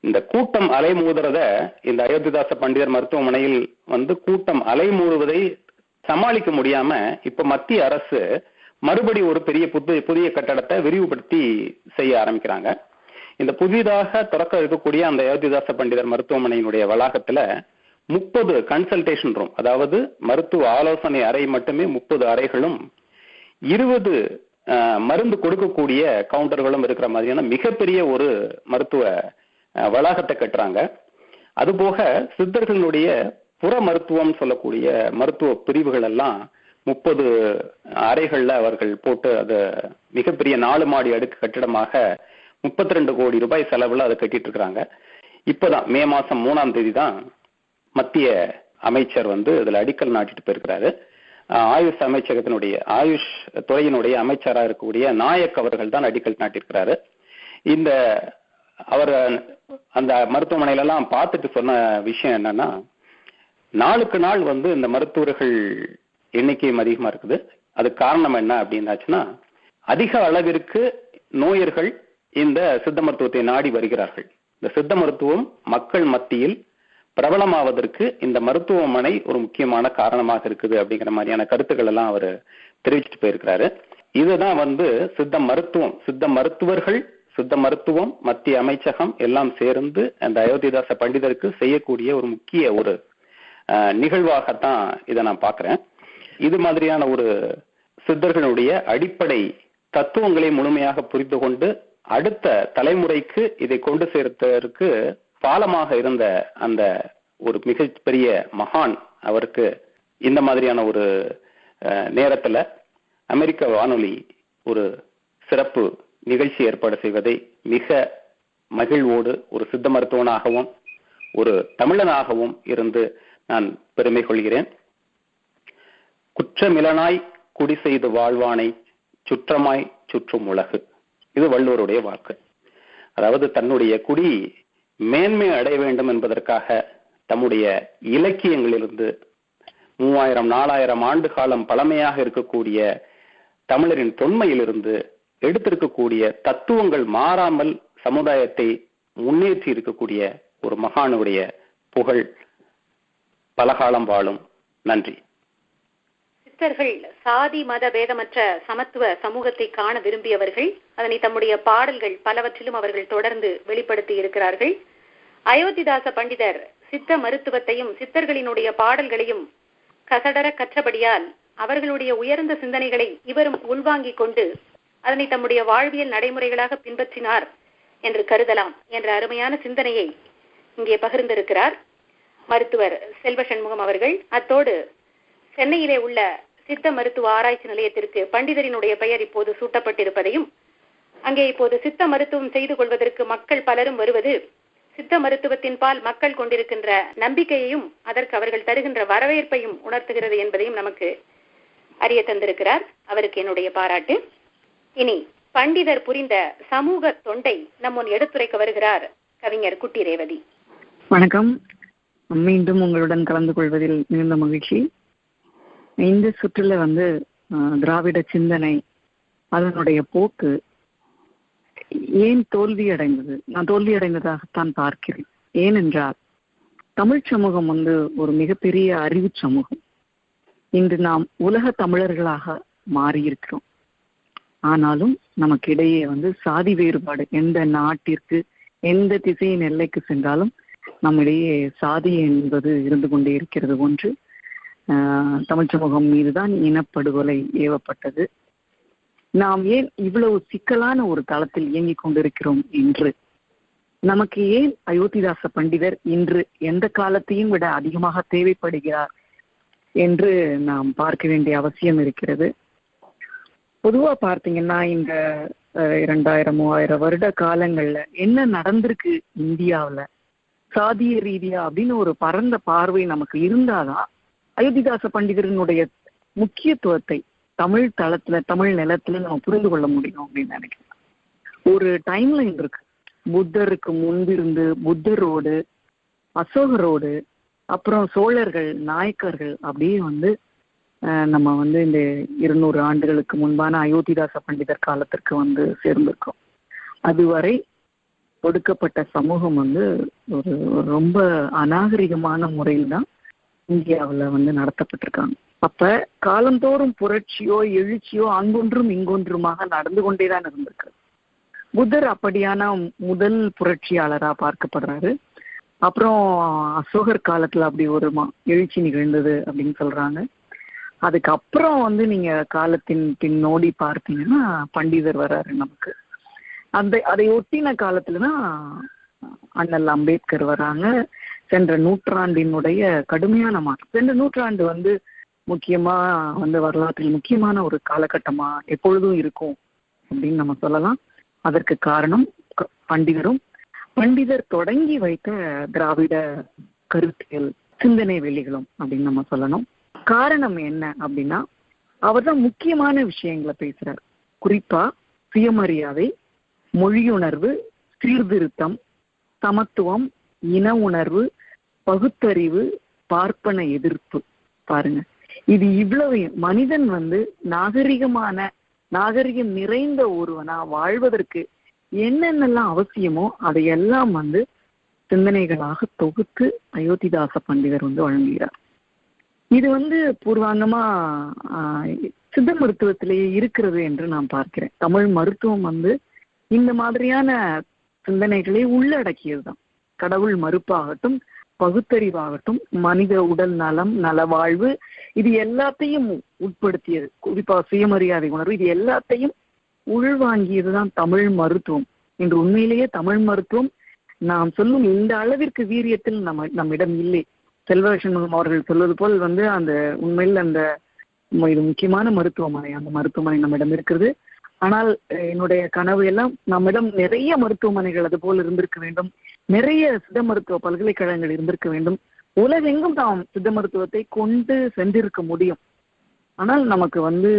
இந்த கூட்டம் அலைமோதுறத இந்த அயோத்திதாச பண்டிதர் மருத்துவமனையில் வந்து கூட்டம் அலைமோதுவதை சமாளிக்க முடியாம இப்ப மத்திய அரசு மறுபடி ஒரு பெரிய புது புதிய கட்டடத்தை விரிவுபடுத்தி செய்ய ஆரம்பிக்கிறாங்க. இந்த புதிதாக திறக்க இருக்கக்கூடிய அந்த யோதிதாச பண்டிதர் மருத்துவமனையினுடைய வளாகத்துல முப்பது கன்சல்டேஷன் ரூம் அதாவது மருத்துவ ஆலோசனை அறை மட்டுமே முப்பது அறைகளும் இருபது மருந்து கொடுக்கக்கூடிய கவுண்டர்களும் இருக்கிற மாதிரியான மிகப்பெரிய ஒரு மருத்துவ வளாகத்தை கட்டுறாங்க. அதுபோக சித்தர்களுடைய புற மருத்துவம் சொல்லக்கூடிய மருத்துவ பிரிவுகள் எல்லாம் முப்பது அறைகள்ல அவர்கள் போட்டு அதை மிகப்பெரிய நாலு மாடி அடுக்கு கட்டிடமாக முப்பத்தி ரெண்டு கோடி ரூபாய் செலவுல அதை கட்டிட்டு இருக்கிறாங்க இப்பதான் மே மாசம் மூணாம் தேதி தான் மத்திய அமைச்சர் வந்து இதுல அடிக்கல் நாட்டிட்டு போயிருக்கிறாரு. ஆயுஷ் அமைச்சகத்தினுடைய ஆயுஷ் துறையினுடைய அமைச்சராக இருக்கக்கூடிய நாயக் அவர்கள் தான் அடிக்கல் நாட்டியிருக்கிறாரு. இந்த அவர் அந்த மருத்துவமனையில எல்லாம் பார்த்துட்டு சொன்ன விஷயம் என்னன்னா நாளுக்கு நாள் வந்து இந்த மருத்துவர்கள் எண்ணிக்கையும் அதிகமா இருக்குது. அதுக்கு காரணம் என்ன அப்படின்னாச்சுன்னா அதிக அளவிற்கு நோயர்கள் இந்த சித்த மருத்துவத்தை நாடி வருகிறார்கள். இந்த சித்த மருத்துவம் மக்கள் மத்தியில் பிரபலமாவதற்கு இந்த மருத்துவமனை ஒரு முக்கியமான காரணமாக இருக்குது அப்படிங்கிற மாதிரியான கருத்துக்கள் எல்லாம் அவர் தெரிவிச்சுட்டு போயிருக்கிறாரு. இதுதான் வந்து சித்த மருத்துவம். சித்த மருத்துவர்கள் சித்த மருத்துவம் மத்திய அமைச்சகம் எல்லாம் சேர்ந்து அந்த அயோத்திதாச பண்டிதருக்கு செய்யக்கூடிய ஒரு முக்கிய ஒரு நிகழ்வாகத்தான் இதை நான் பார்க்குறேன். இது மாதிரியான ஒரு சித்தர்களுடைய அடிப்படை தத்துவங்களை முழுமையாக புரிந்து கொண்டு அடுத்த தலைமுறைக்கு இதை கொண்டு சேர்த்ததற்கு பாலமாக இருந்த அந்த ஒரு மிகப்பெரிய மகான் அவருக்கு இந்த மாதிரியான ஒரு நேரத்தில் நேரத்துல அமெரிக்க வானொலி ஒரு சிறப்பு நிகழ்ச்சி ஏற்பாடு செய்வதை மிக மகிழ்வோடு ஒரு சித்த மருத்துவனாகவும் ஒரு தமிழனாகவும் இருந்து நான் பெருமை கொள்கிறேன். குற்றமிலனாய் குடி செய்து வாழ்வானை சுற்றமாய் சுற்றும் உலகு. இது வள்ளுவருடைய வாக்கு. அதாவது தன்னுடைய குடி மேன்மை அடைய வேண்டும் என்பதற்காக தம்முடைய இலக்கியங்களிலிருந்து மூவாயிரம் நாலாயிரம் ஆண்டு காலம் பழமையாக இருக்கக்கூடிய தமிழரின் தொன்மையிலிருந்து எடுத்திருக்கக்கூடிய தத்துவங்கள் மாறாமல் சமுதாயத்தை முன்னேற்றி இருக்கக்கூடிய ஒரு மகானுடைய புகழ் பலகாலம் வாழும். நன்றி. சித்தர்கள் சாதி மத பேதமற்ற சமத்துவ சமூகத்தை காண விரும்பியவர்கள் அதனை தம்முடைய பாடல்கள் பலவற்றிலும் அவர்கள் தொடர்ந்து வெளிப்படுத்தி இருக்கிறார்கள். அயோத்திதாச பண்டிதர் சித்த மருத்துவத்தையும் சித்தர்களினுடைய பாடல்களையும் கசடர கற்றபடியால் அவர்களுடைய உயர்ந்த சிந்தனைகளை இவரும் உள்வாங்கிக் கொண்டு அதனை தம்முடைய வாழ்வியல் நடைமுறைகளாக பின்பற்றினார் என்று கருதலாம் என்ற அருமையான சிந்தனையை இங்கே பகிர்ந்திருக்கிறார் மருத்துவர் செல்வ சண்முகம் அவர்கள். அத்தோடு சென்னையிலே உள்ள சித்த மருத்துவ ஆராய்ச்சி நிலையத்திற்கு பண்டிதரினுடைய பெயர் இப்போது சூட்டப்பட்டிருப்பதையும் அங்கே இப்போது சித்த மருத்துவம் செய்து கொள்வதற்கு மக்கள் பலரும் வருவது சித்த மருத்துவத்தின் பால் மக்கள் கொண்டிருக்கின்ற நம்பிக்கையையும் அதற்கு அவர்கள் தருகின்ற வரவேற்பையும் உணர்த்துகிறது என்பதையும் நமக்கு அறிய தந்திருக்கிறார். அவருக்கு என்னுடைய பாராட்டு. இனி பண்டிதர் புரிந்த சமூக தொண்டை நம்முன் எடுத்துரைக்க வருகிறார் கவிஞர் குட்டி ரேவதி. வணக்கம். மீண்டும் உங்களுடன் கலந்து கொள்வதில் மிகுந்த மகிழ்ச்சி. இந்த சுற்றுல வந்து திராவிட சிந்தனை அதனுடைய போக்கு ஏன் தோல்வி அடைந்தது நான் தோல்வி அடைந்ததாகத்தான் பார்க்கிறேன். ஏனென்றால் தமிழ் சமூகம் வந்து ஒரு மிகப்பெரிய அறிவு சமூகம். இன்று நாம் உலக தமிழர்களாக மாறியிருக்கிறோம். ஆனாலும் நமக்கு இடையே வந்து சாதி வேறுபாடு எந்த நாட்டிற்கு எந்த திசையின் எல்லைக்கு சென்றாலும் நம்மிடையே சாதி என்பது இருந்து கொண்டே இருக்கிறது ஒன்று. தமிழ் சமூகம் மீதுதான் இனப்படுகொலை ஏவப்பட்டது. நாம் ஏன் இவ்வளவு சிக்கலான ஒரு தளத்தில் இயங்கிக் கொண்டிருக்கிறோம் என்று? நமக்கு ஏன் அயோத்திதாச பண்டிதர் இன்று எந்த காலத்தையும் விட அதிகமாக தேவைப்படுகிறார் என்று நாம் பார்க்க வேண்டிய அவசியம் இருக்கிறது. பொதுவா பார்த்தீங்கன்னா இந்த இரண்டாயிரம் மூவாயிரம் வருட காலங்கள்ல என்ன நடந்திருக்கு இந்தியாவில்? சாதிய ரீதியா அப்படின்னு ஒரு பரந்த பார்வை நமக்கு இருந்தாதான் அயோத்திதாச பண்டிதரினுடைய முக்கியத்துவத்தை தமிழ் தளத்துல தமிழ் நிலத்துல நம்ம புரிந்து கொள்ள முடியும் அப்படின்னு நினைக்கிறேன். ஒரு டைம் லைன் இருக்கு. புத்தருக்கு முன்பிருந்து புத்தரோடு அசோகரோடு அப்புறம் சோழர்கள் நாயக்கர்கள் அப்படியே வந்து நம்ம வந்து இந்த இருநூறு ஆண்டுகளுக்கு முன்பான அயோத்திதாச பண்டிதர் காலத்திற்கு வந்து சேர்ந்திருக்கோம். அதுவரை ஒடுக்கப்பட்ட சமூகம் வந்து ஒரு ரொம்ப அநாகரிகமான முறையில் தான் இந்தியாவில் வந்து நடத்தப்பட்டிருக்காங்க. அப்ப காலந்தோறும் புரட்சியோ எழுச்சியோ அங்கொன்றும் இங்கொன்றுமாக நடந்து கொண்டேதான் இருந்திருக்கு. புத்தர் அப்படியான முதல் புரட்சியாளரா பார்க்கப்படுறாரு. அப்புறம் அசோகர் காலத்துல அப்படி ஒரு மா- எழுச்சி நிகழ்ந்தது அப்படின்னு சொல்றாங்க. அதுக்கப்புறம் வந்து நீங்க காலத்தின் பின்னோடி பார்த்தீங்கன்னா பண்டிதர் வர்றாரு நமக்கு. அந்த அதை ஒட்டின காலத்துலதான் அண்ணல் அம்பேத்கர் வராங்க. சென்ற நூற்றாண்டினுடைய கடுமையான மாற்றம். சென்ற நூற்றாண்டு வந்து முக்கியமா வந்து வரலாற்றில் முக்கியமான ஒரு காலகட்டமா எப்பொழுதும் இருக்கும் அப்படின்னு நம்ம சொல்லலாம். அதற்கு காரணம் க- பண்டிதரும் பண்டிதர் தொடங்கி வைத்த திராவிட கருத்தியல் சிந்தனை வெளிகளும் அப்படின்னு நம்ம சொல்லணும். காரணம் என்ன அப்படின்னா அவர் தான் முக்கியமான விஷயங்களை பேசுறார். குறிப்பா சுயமரியாதை மொழியுணர்வு சீர்திருத்தம் சமத்துவம் இன உணர்வு பகுத்தறிவு பார்ப்பன எதிர்ப்பு. பாருங்க. இது இவ்வளவு மனிதன் வந்து நாகரிகமான நாகரிகம் நிறைந்த ஒருவனா வாழ்வதற்கு என்னென்னலாம் அவசியமோ அதையெல்லாம் வந்து சிந்தனைகளாக தொகுத்து அயோத்திதாச பண்டிதர் வந்து வழங்குகிறார். இது வந்து பூர்வாங்கமா சித்த மருத்துவத்திலேயே இருக்கிறது என்று நான் பார்க்கிறேன். தமிழ் மருத்துவம் வந்து இந்த மாதிரியான சிந்தனைகளை உள்ளடக்கியதுதான். கடவுள் மறுப்பாகட்டும் பகுத்தறிவாகட்டும் மனித உடல் நலம் நலவாழ்வு இது எல்லாத்தையும் உட்படுத்தியது. குறிப்பா சுயமரியாதை உணர்வு இது எல்லாத்தையும் உள்வாங்கியதுதான் தமிழ் மருத்துவம். இன்று உண்மையிலேயே தமிழ் மருத்துவம் நாம் சொல்லும் இந்த அளவிற்கு வீரியத்தில் நம்ம நம்மிடம் இல்லை. செல்வரட்சணம் அவர்கள் சொல்வது போல் வந்து அந்த உண்மையில் அந்த இது முக்கியமான மருத்துவமனை அந்த மருத்துவமனை நம்மிடம் இருக்கிறது. ஆனால் என்னுடைய கனவு எல்லாம் நம்மிடம் நிறைய மருத்துவமனைகள் அது போல் இருந்திருக்க வேண்டும். நிறைய சித்த மருத்துவ பல்கலைக்கழகங்கள் இருந்திருக்க வேண்டும். உலகெங்கும் தாம் சித்த மருத்துவத்தை கொண்டு சென்றிருக்க முடியும். ஆனால் நமக்கு வந்து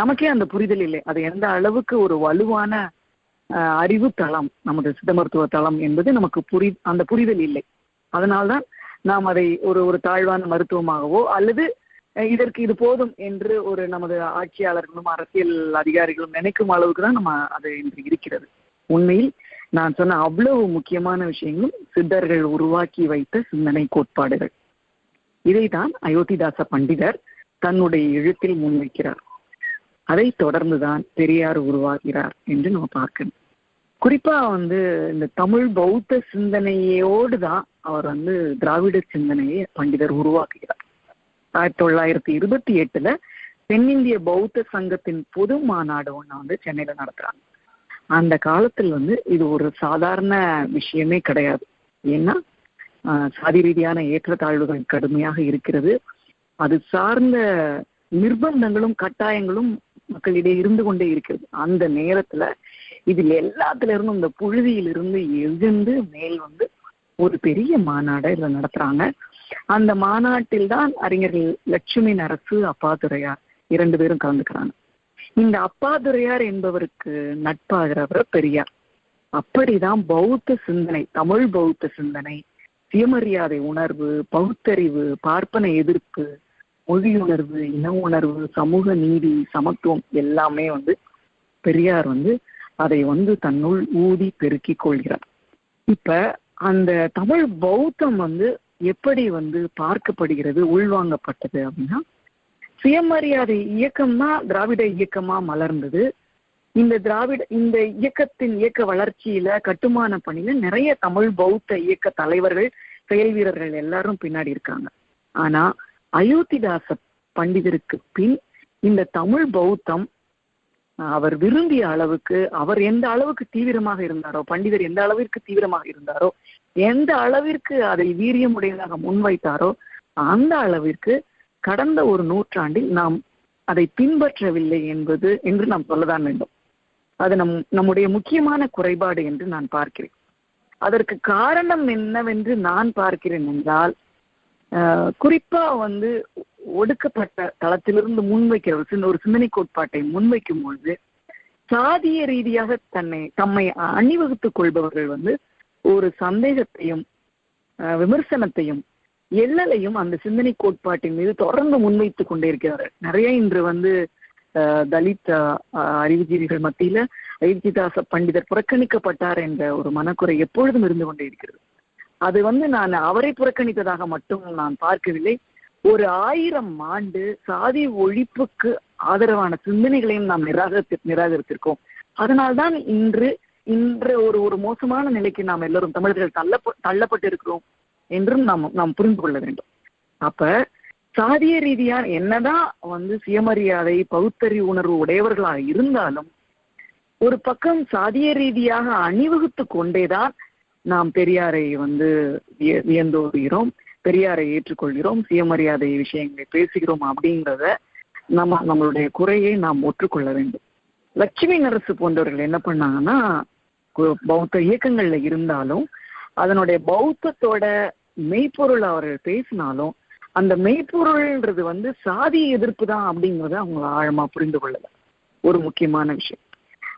நமக்கே அந்த புரிதல் இல்லை. அது எந்த அளவுக்கு ஒரு வலுவான அறிவு தளம் நமது சித்த மருத்துவ தளம் என்பது நமக்கு புரி அந்த புரிதல் இல்லை. அதனால்தான் நாம் அதை ஒரு ஒரு தாழ்வான மருத்துவமாகவோ அல்லது இதற்கு இது போதும் என்று ஒரு நமது ஆட்சியாளர்களும் அரசியல் அதிகாரிகளும் நினைக்கும் அளவுக்கு தான் நம்ம அது இன்று இருக்கிறது. உண்மையில் நான் சொன்ன அவ்வளவு முக்கியமான விஷயங்களும் சித்தர்கள் உருவாக்கி வைத்த சிந்தனை கோட்பாடுகள். இதைதான் அயோத்திதாச பண்டிதர் தன்னுடைய எழுத்தில் முன்வைக்கிறார். அதை தொடர்ந்துதான் பெரியார் உருவாகிறார் என்று நம்ம பார்க்கணும் குறிப்பா வந்து இந்த தமிழ் பௌத்த சிந்தனையோடு தான் அவர் வந்து திராவிட சிந்தனையை பண்டிதர் உருவாக்குகிறார். ஆயிரத்தி தொள்ளாயிரத்தி இருபத்தி எட்டுல தென்னிந்திய பௌத்த சங்கத்தின் பொது மாநாடு ஒன்று வந்து சென்னையில நடத்துறாங்க. அந்த காலத்தில் வந்து இது ஒரு சாதாரண விஷயமே கிடையாது. ஏன்னா சாதி ரீதியான ஏற்றத்தாழ்வுகள் கடுமையாக இருக்கிறது. அது சார்ந்த நிர்பந்தங்களும் கட்டாயங்களும் மக்களிடையே இருந்து கொண்டே இருக்கிறது. அந்த நேரத்துல இதில் எல்லாத்துல இருந்தும் இந்த புழுதியிலிருந்து எழுந்து மேல் வந்து ஒரு பெரிய மாநாடை இதுல நடத்துறாங்க. அந்த மாநாட்டில் தான் அறிஞர்கள் லட்சுமி நரசு அப்பாதுரையார் இரண்டு பேரும் கலந்துக்கிறாங்க. இந்த அப்பாதுரையார் என்பவருக்கு நட்பாகிறவர் பெரியார். அப்படிதான் பௌத்த சிந்தனை தமிழ் பௌத்த சிந்தனை சுயமரியாதை உணர்வு பகுத்தறிவு பார்ப்பன எதிர்ப்பு மொழி உணர்வு இன உணர்வு சமூக நீதி சமத்துவம் எல்லாமே வந்து பெரியார் வந்து அதை வந்து தன்னுள் ஊதி பெருக்கிக் கொள்கிறார். இப்ப அந்த தமிழ் பௌத்தம் வந்து எப்படி வந்து பார்க்கப்படுகிறது உள்வாங்கப்பட்டது அப்படின்னா சுயமரியாதை இயக்கம் தான் திராவிட இயக்கமா மலர்ந்தது. இந்த திராவிட இந்த இயக்கத்தின் இயக்க வளர்ச்சியில கட்டுமான பணியில நிறைய தமிழ் பௌத்த இயக்க தலைவர்கள் செயல் வீரர்கள் எல்லாரும் பின்னாடி இருக்காங்க. ஆனா அயோத்திதாச பண்டிதருக்கு பின் இந்த தமிழ் பௌத்தம் அவர் விரும்பிய அளவுக்கு அவர் எந்த அளவுக்கு தீவிரமாக இருந்தாரோ பண்டிதர் எந்த அளவிற்கு தீவிரமாக இருந்தாரோ எந்த அளவிற்கு அதை வீரியமுடையதாக முன்வைத்தாரோ அந்த அளவிற்கு கடந்த ஒரு நூற்றாண்டில் நாம் அதை பின்பற்றவில்லை என்பது என்று நாம் சொல்லதான் வேண்டும். அது நம் நம்முடைய முக்கியமான குறைபாடு என்று நான் பார்க்கிறேன். அதற்கு காரணம் என்னவென்று நான் பார்க்கிறேன் என்றால் குறிப்பா வந்து ஒடுக்கப்பட்ட தளத்திலிருந்து முன்வைக்கிற ஒரு ஒரு சிந்தனை கோட்பாட்டை முன்வைக்கும் பொழுது சாதிய ரீதியாக தன்னை தம்மை அணிவகுத்துக் கொள்பவர்கள் வந்து ஒரு சந்தேகத்தையும் விமர்சனத்தையும் எல்லலையும் அந்த சிந்தனை கோட்பாட்டின் மீது தொடர்ந்து முன்வைத்துக் கொண்டே இருக்கிறார்கள் நிறைய இன்று வந்து தலித் அறிவுஜீவிகள் மத்தியில அயோத்திதாச பண்டிதர் புறக்கணிக்கப்பட்டார் என்ற ஒரு மனக்குறை எப்பொழுதும் இருந்து கொண்டே இருக்கிறது. அது வந்து நான் அவரை புறக்கணித்ததாக மட்டும் நான் பார்க்கவில்லை. ஒரு ஆயிரம் ஆண்டு சாதி ஒழிப்புக்கு ஆதரவான சிந்தனைகளையும் நாம் நிராகரித்து நிராகரித்திருக்கோம். அதனால்தான் இன்று இன்று ஒரு ஒரு மோசமான நிலைக்கு நாம் எல்லோரும் தமிழர்கள் தள்ள தள்ளப்பட்டு இருக்கிறோம் என்றும் நாம் நாம் புரிந்து கொள்ள வேண்டும். அப்ப சாதிய ரீதியா என்னதான் வந்து சுயமரியாதை பகுத்தறிவு உணர்வு உடையவர்களாக இருந்தாலும் ஒரு பக்கம் சாதிய ரீதியாக அணிவகுத்து கொண்டேதான் நாம் பெரியாரை வந்து விய- வியந்தோடுகிறோம் பெரியாரை ஏற்றுக்கொள்கிறோம் சுயமரியாதை விஷயங்களை பேசுகிறோம் அப்படிங்கிறத நம்ம நம்மளுடைய குறையை நாம் ஒற்றுக்கொள்ள வேண்டும். லட்சுமி நரசு போன்றவர்கள் என்ன பண்ணாங்கன்னா கு- பௌத்த இயக்கங்கள்ல இருந்தாலும் அதனுடைய பௌத்தத்தோட மெய்ப்பொருள் அவர்கள் பேசினாலும் அந்த மெய்ப்பொருள்ன்றது வந்து சாதி எதிர்ப்பு தான் அப்படிங்கறத அவங்க ஆழமா புரிந்து கொள்ளல. ஒரு முக்கியமான விஷயம்.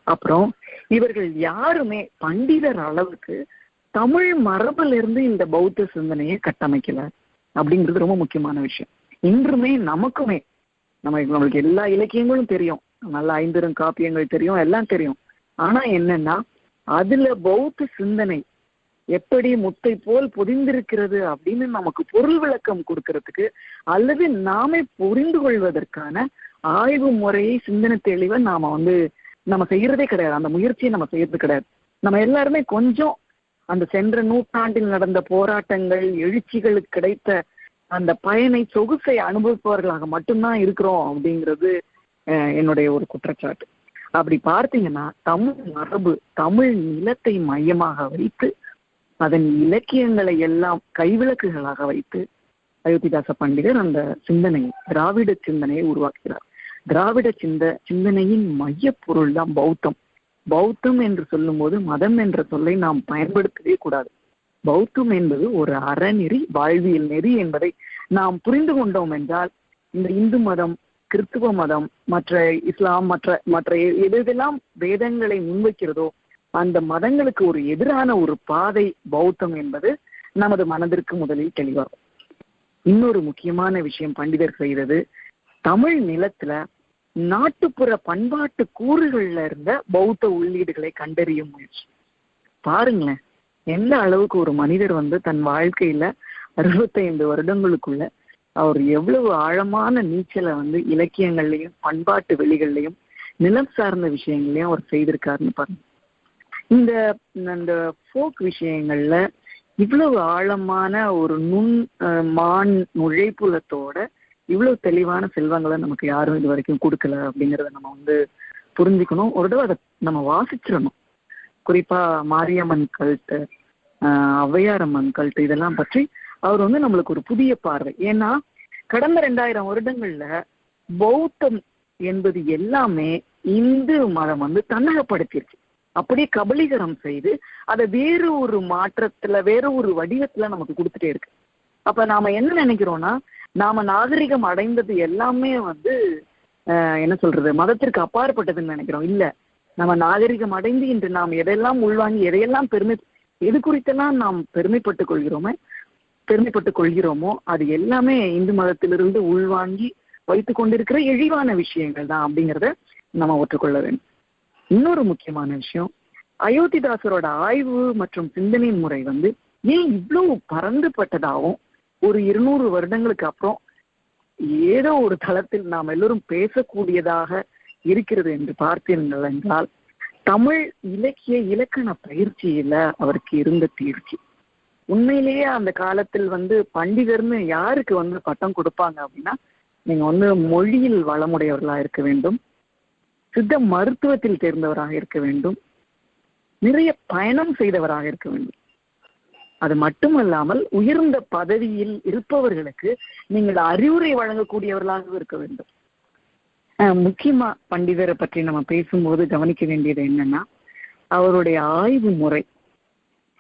அப்புறம் இவர்கள் யாருமே பண்டிதர் அளவுக்கு தமிழ் மரபுல இருந்து இந்த பௌத்த சிந்தனையை கட்டமைக்கல அப்படிங்கிறது ரொம்ப முக்கியமான விஷயம். இன்றுமே நமக்குமே நம்ம நம்மளுக்கு எல்லா இலக்கியங்களும் தெரியும். நல்ல ஐம்பெரும் காப்பியங்கள் தெரியும் எல்லாம் தெரியும். ஆனா என்னன்னா அதுல பௌத்த சிந்தனை எப்படி முத்தை போல் பொதிந்திருக்கிறது அப்படின்னு நமக்கு பொருள் விளக்கம் கொடுக்கறதுக்கு அல்லது நாமே புரிந்து கொள்வதற்கான ஆய்வு முறையை சிந்தனை தெளிவை நாம வந்து நம்ம செய்யறதே கிடையாது. அந்த முயற்சியை நம்ம செய்யறது கிடையாது. நம்ம எல்லாருமே கொஞ்சம் அந்த சென்ற நூற்றாண்டில் நடந்த போராட்டங்கள் எழுச்சிகளுக்கு கிடைத்த அந்த பயனை சொகுசை அனுபவிப்பவர்களாக மட்டும்தான் இருக்கிறோம் அப்படிங்கிறது என்னுடைய ஒரு குற்றச்சாட்டு. அப்படி பார்த்தீங்கன்னா தமிழ் மரபு தமிழ் நிலத்தை மையமாக வைத்து அதன் இலக்கியங்களை எல்லாம் கைவிளக்குகளாக வைத்து அயோத்திதாச பண்டிதர் அந்த சிந்தனையை திராவிட சிந்தனையை உருவாக்குகிறார். திராவிட சிந்த சிந்தனையின் மைய பொருள் தான் பௌத்தம். பௌத்தம் என்று சொல்லும்போது மதம் என்ற சொல்லை நாம் பயன்படுத்தவே கூடாது. பௌத்தம் என்பது ஒரு அறநெறி வாழ்வியல் நெறி என்பதை நாம் புரிந்து கொண்டோம் என்றால் இந்த இந்து மதம் கிறிஸ்துவ மதம் மற்ற இஸ்லாம் மற்ற மற்ற எ- எது எதெல்லாம் வேதங்களை முன்வைக்கிறதோ அந்த மதங்களுக்கு ஒரு எதிரான ஒரு பாதை பௌத்தம் என்பது நமது மனதிற்கு முதலில் தெளிவாகும். இன்னொரு முக்கியமான விஷயம் பண்டிதர் செய்தது தமிழ் நிலத்துல நாட்டுப்புற பண்பாட்டு கூறுகள்ல இருந்த பௌத்த உள்ளீடுகளை கண்டறியும் முயற்சி. பாருங்களேன் எந்த அளவுக்கு ஒரு மனிதர் வந்து தன் வாழ்க்கையில அறுபத்தைந்து வருடங்களுக்குள்ள அவர் எவ்வளவு ஆழமான நீச்சலை வந்து இலக்கியங்கள்லையும் பண்பாட்டு வெளிகள்லையும் நிலம் சார்ந்த விஷயங்களையும் அவர் செய்திருக்காருன்னு பாருங்க. இந்த இந்த ஃபோக் விஷயங்கள்ல இவ்வளவு ஆழமான ஒரு நுண் மான் நுழைப்புலத்தோட இவ்வளவு தெளிவான செல்வங்களை நமக்கு யாரும் இது வரைக்கும் கொடுக்கல அப்படிங்கறத நம்ம வந்து புரிஞ்சுக்கணும். ஒரு தடவை அதை நம்ம வாசிச்சிடணும். குறிப்பா மாரியம்மன் கல்ட்டு ஔவையாரம்மன் கல்ட்டு இதெல்லாம் பற்றி அவர் வந்து நம்மளுக்கு ஒரு புதிய பார்வை. ஏன்னா கடந்த ரெண்டாயிரம் வருடங்கள்ல பௌத்தம் என்பது எல்லாமே இந்து மதம் வந்து தன்னகப்படுத்திருச்சு. அப்படியே கபலீகரம் செய்து அதை வேறு ஒரு மாற்றத்துல வேற ஒரு வடிவத்துல நமக்கு கொடுத்துட்டே இருக்கு. அப்ப நாம என்ன நினைக்கிறோம்னா நாம நாகரிகம் அடைந்தது எல்லாமே வந்து என்ன சொல்றது மதத்திற்கு அப்பாற்பட்டதுன்னு நினைக்கிறோம். இல்ல நம்ம நாகரிகம் அடைந்து இன்று நாம் எதையெல்லாம் உள்வாங்கி எதையெல்லாம் பெருமை எது குறித்தெல்லாம் நாம் பெருமைப்பட்டுக் கொள்கிறோமே பெருமைப்பட்டுக் கொள்கிறோமோ அது எல்லாமே இந்து மதத்திலிருந்து உள்வாங்கி வைத்துக் கொண்டிருக்கிற இழிவான விஷயங்கள் தான் அப்படிங்கிறத நம்ம ஒற்றுக்கொள்ள வேண்டும். இன்னொரு முக்கியமான விஷயம் அயோத்திதாசரோட ஆய்வு மற்றும் சிந்தனை முறை வந்து ஏன் இவ்வளவு பறந்துபட்டதாகவும் ஒரு இருநூறு வருடங்களுக்கு அப்புறம் ஏதோ ஒரு தளத்தில் நாம் எல்லோரும் பேசக்கூடியதாக இருக்கிறது என்று பார்த்தீர்கள் என்றால் தமிழ் இலக்கிய இலக்கண பயிற்சியில அவருக்கு இருந்த தேர்ச்சி. உண்மையிலேயே அந்த காலத்தில் வந்து பண்டிதர்னு யாருக்கு வந்து பட்டம் கொடுப்பாங்க அப்படின்னா நீங்க வந்து மொழியில் வளமுடையவர்களா இருக்க வேண்டும். சித்த மருத்துவத்தில் தேர்ந்தவராக இருக்க வேண்டும். நிறைய பயணம் செய்தவராக இருக்க வேண்டும். அது மட்டுமல்லாமல் உயர்ந்த பதவியில் இருப்பவர்களுக்கு நீங்கள் அறிவுரை வழங்கக்கூடியவர்களாக இருக்க வேண்டும். முக்கியமா பண்டிதரை பற்றி நம்ம பேசும்போது கவனிக்க வேண்டியது என்னன்னா அவருடைய ஆய்வு முறை.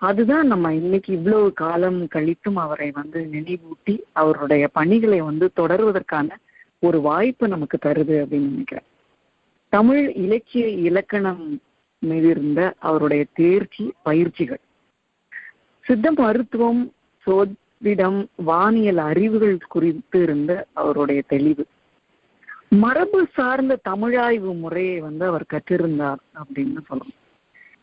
அதுதான் நம்ம இன்னைக்கு இவ்வளவு காலம் கழித்தும் அவரை வந்து நினைவூட்டி அவருடைய பணிகளை வந்து தொடர்வதற்கான ஒரு வாய்ப்பு நமக்கு தருது அப்படின்னு நினைக்கிறேன். தமிழ் இலக்கிய இலக்கணம் மீது இருந்த அவருடைய தேர்ச்சி பயிற்சிகள். சித்த மருத்துவம் சோதிடம் வானியல் அறிவுகள் குறித்து இருந்த அவருடைய தெளிவு. மரபு சார்ந்த தமிழாய்வு முறையை வந்து அவர் கற்றிருந்தார் அப்படின்னு சொல்லணும்.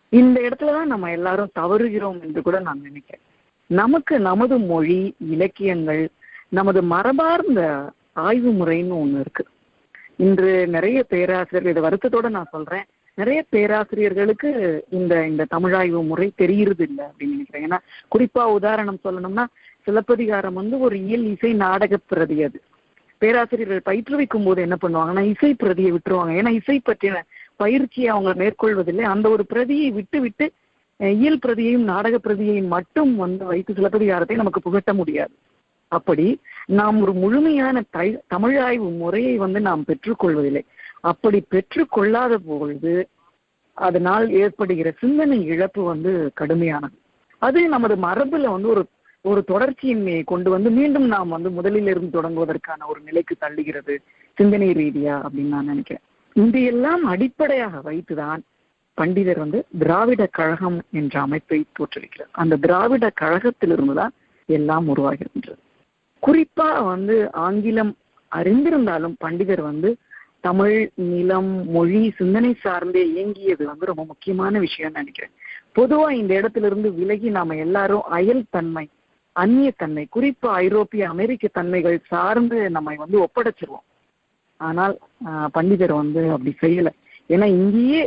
இந்த இடத்துலதான் நம்ம எல்லாரும் தவறுகிறோம் என்று கூட நான் நினைக்கிறேன். நமக்கு நமது மொழி இலக்கியங்கள் நமது மரபார்ந்த ஆய்வு முறைன்னு ஒண்ணு இருக்கு. இன்று நிறைய பேராசிரியர்கள் இதை வருத்தத்தோட நான் சொல்றேன். நிறைய பேராசிரியர்களுக்கு இந்த இந்த தமிழாய்வு முறை தெரிகிறது இல்லை அப்படின்னு நினைக்கிறேன். ஏன்னா குறிப்பா உதாரணம் சொல்லணும்னா சிலப்பதிகாரம் வந்து ஒரு இயல் இசை நாடக பிரதி அது. பேராசிரியர்கள் பயிற்றுவிக்கும் போது என்ன பண்ணுவாங்கன்னா இசை பிரதியை விட்டுருவாங்க. ஏன்னா இசை பற்றின பயிற்சியை அவங்க மேற்கொள்வதில்லை. அந்த ஒரு பிரதியை விட்டு விட்டு இயல் பிரதியையும் நாடக பிரதியையும் மட்டும் வந்து வைத்து சிலப்பதிகாரத்தை நமக்கு புகட்ட முடியாது. அப்படி நாம் ஒரு முழுமையான தை- தமிழாய்வு முறையை வந்து நாம் பெற்றுக்கொள்வதில்லை. அப்படி பெற்றுக்கொள்ளாத பொழுது அதனால் ஏற்படுகிற சிந்தனை இழப்பு வந்து கடுமையானது. அது நமது மரபுல வந்து ஒரு ஒரு தொடர்ச்சியின்மையை கொண்டு வந்து மீண்டும் நாம் வந்து முதலில் இருந்து தொடங்குவதற்கான ஒரு நிலைக்கு தள்ளுகிறது சிந்தனை ரீதியா அப்படின்னு நான் நினைக்கிறேன். இதையெல்லாம் அடிப்படையாக வைத்துதான் பண்டிதர் வந்து திராவிட கழகம் என்ற அமைப்பை தோற்றுவிக்கிறார். அந்த திராவிட கழகத்திலிருந்து தான் எல்லாம் உருவாகின்றது குறிப்பா வந்து ஆங்கிலம் அறிந்திருந்தாலும் பண்டிதர் வந்து தமிழ் நிலம் மொழி சிந்தனை சார்ந்தே இயங்கியது வந்து ரொம்ப முக்கியமான விஷயம்னு நினைக்கிறேன். பொதுவா இந்த இடத்துல இருந்து விலகி நாம எல்லாரும் அயல் தன்மை அந்நிய தன்மை குறிப்பா ஐரோப்பிய அமெரிக்க தன்மைகள் சார்ந்து நம்மை வந்து ஒப்படைச்சிருவோம். ஆனால் பண்டிதர் வந்து அப்படி செய்யல. ஏன்னா இங்கேயே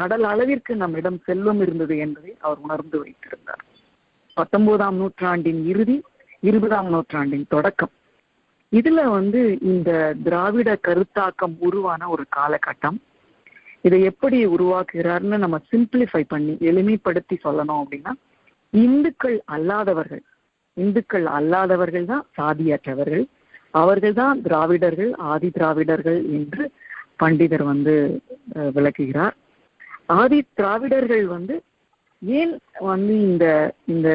கடல் அளவிற்கு நம்மிடம் செல்வம் இருந்தது என்பதை அவர் உணர்ந்து வைத்திருந்தார். பத்தொன்பதாம் நூற்றாண்டின் இறுதி இருபதாம் நூற்றாண்டின் தொடக்கம். இதுல வந்து இந்த திராவிட கருத்தாக்கம் உருவான ஒரு காலகட்டம். இதை எப்படி உருவாக்குகிறார்னு நம்ம சிம்பிளிஃபை பண்ணி எளிமைப்படுத்தி சொல்லணும் அப்படின்னா இந்துக்கள் அல்லாதவர்கள் இந்துக்கள் அல்லாதவர்கள் தான் சாதியற்றவர்கள். அவர்கள் தான் திராவிடர்கள் ஆதி திராவிடர்கள் என்று பண்டிதர் வந்து விளக்குகிறார். ஆதி திராவிடர்கள் வந்து ஏன் வந்து இந்த இந்த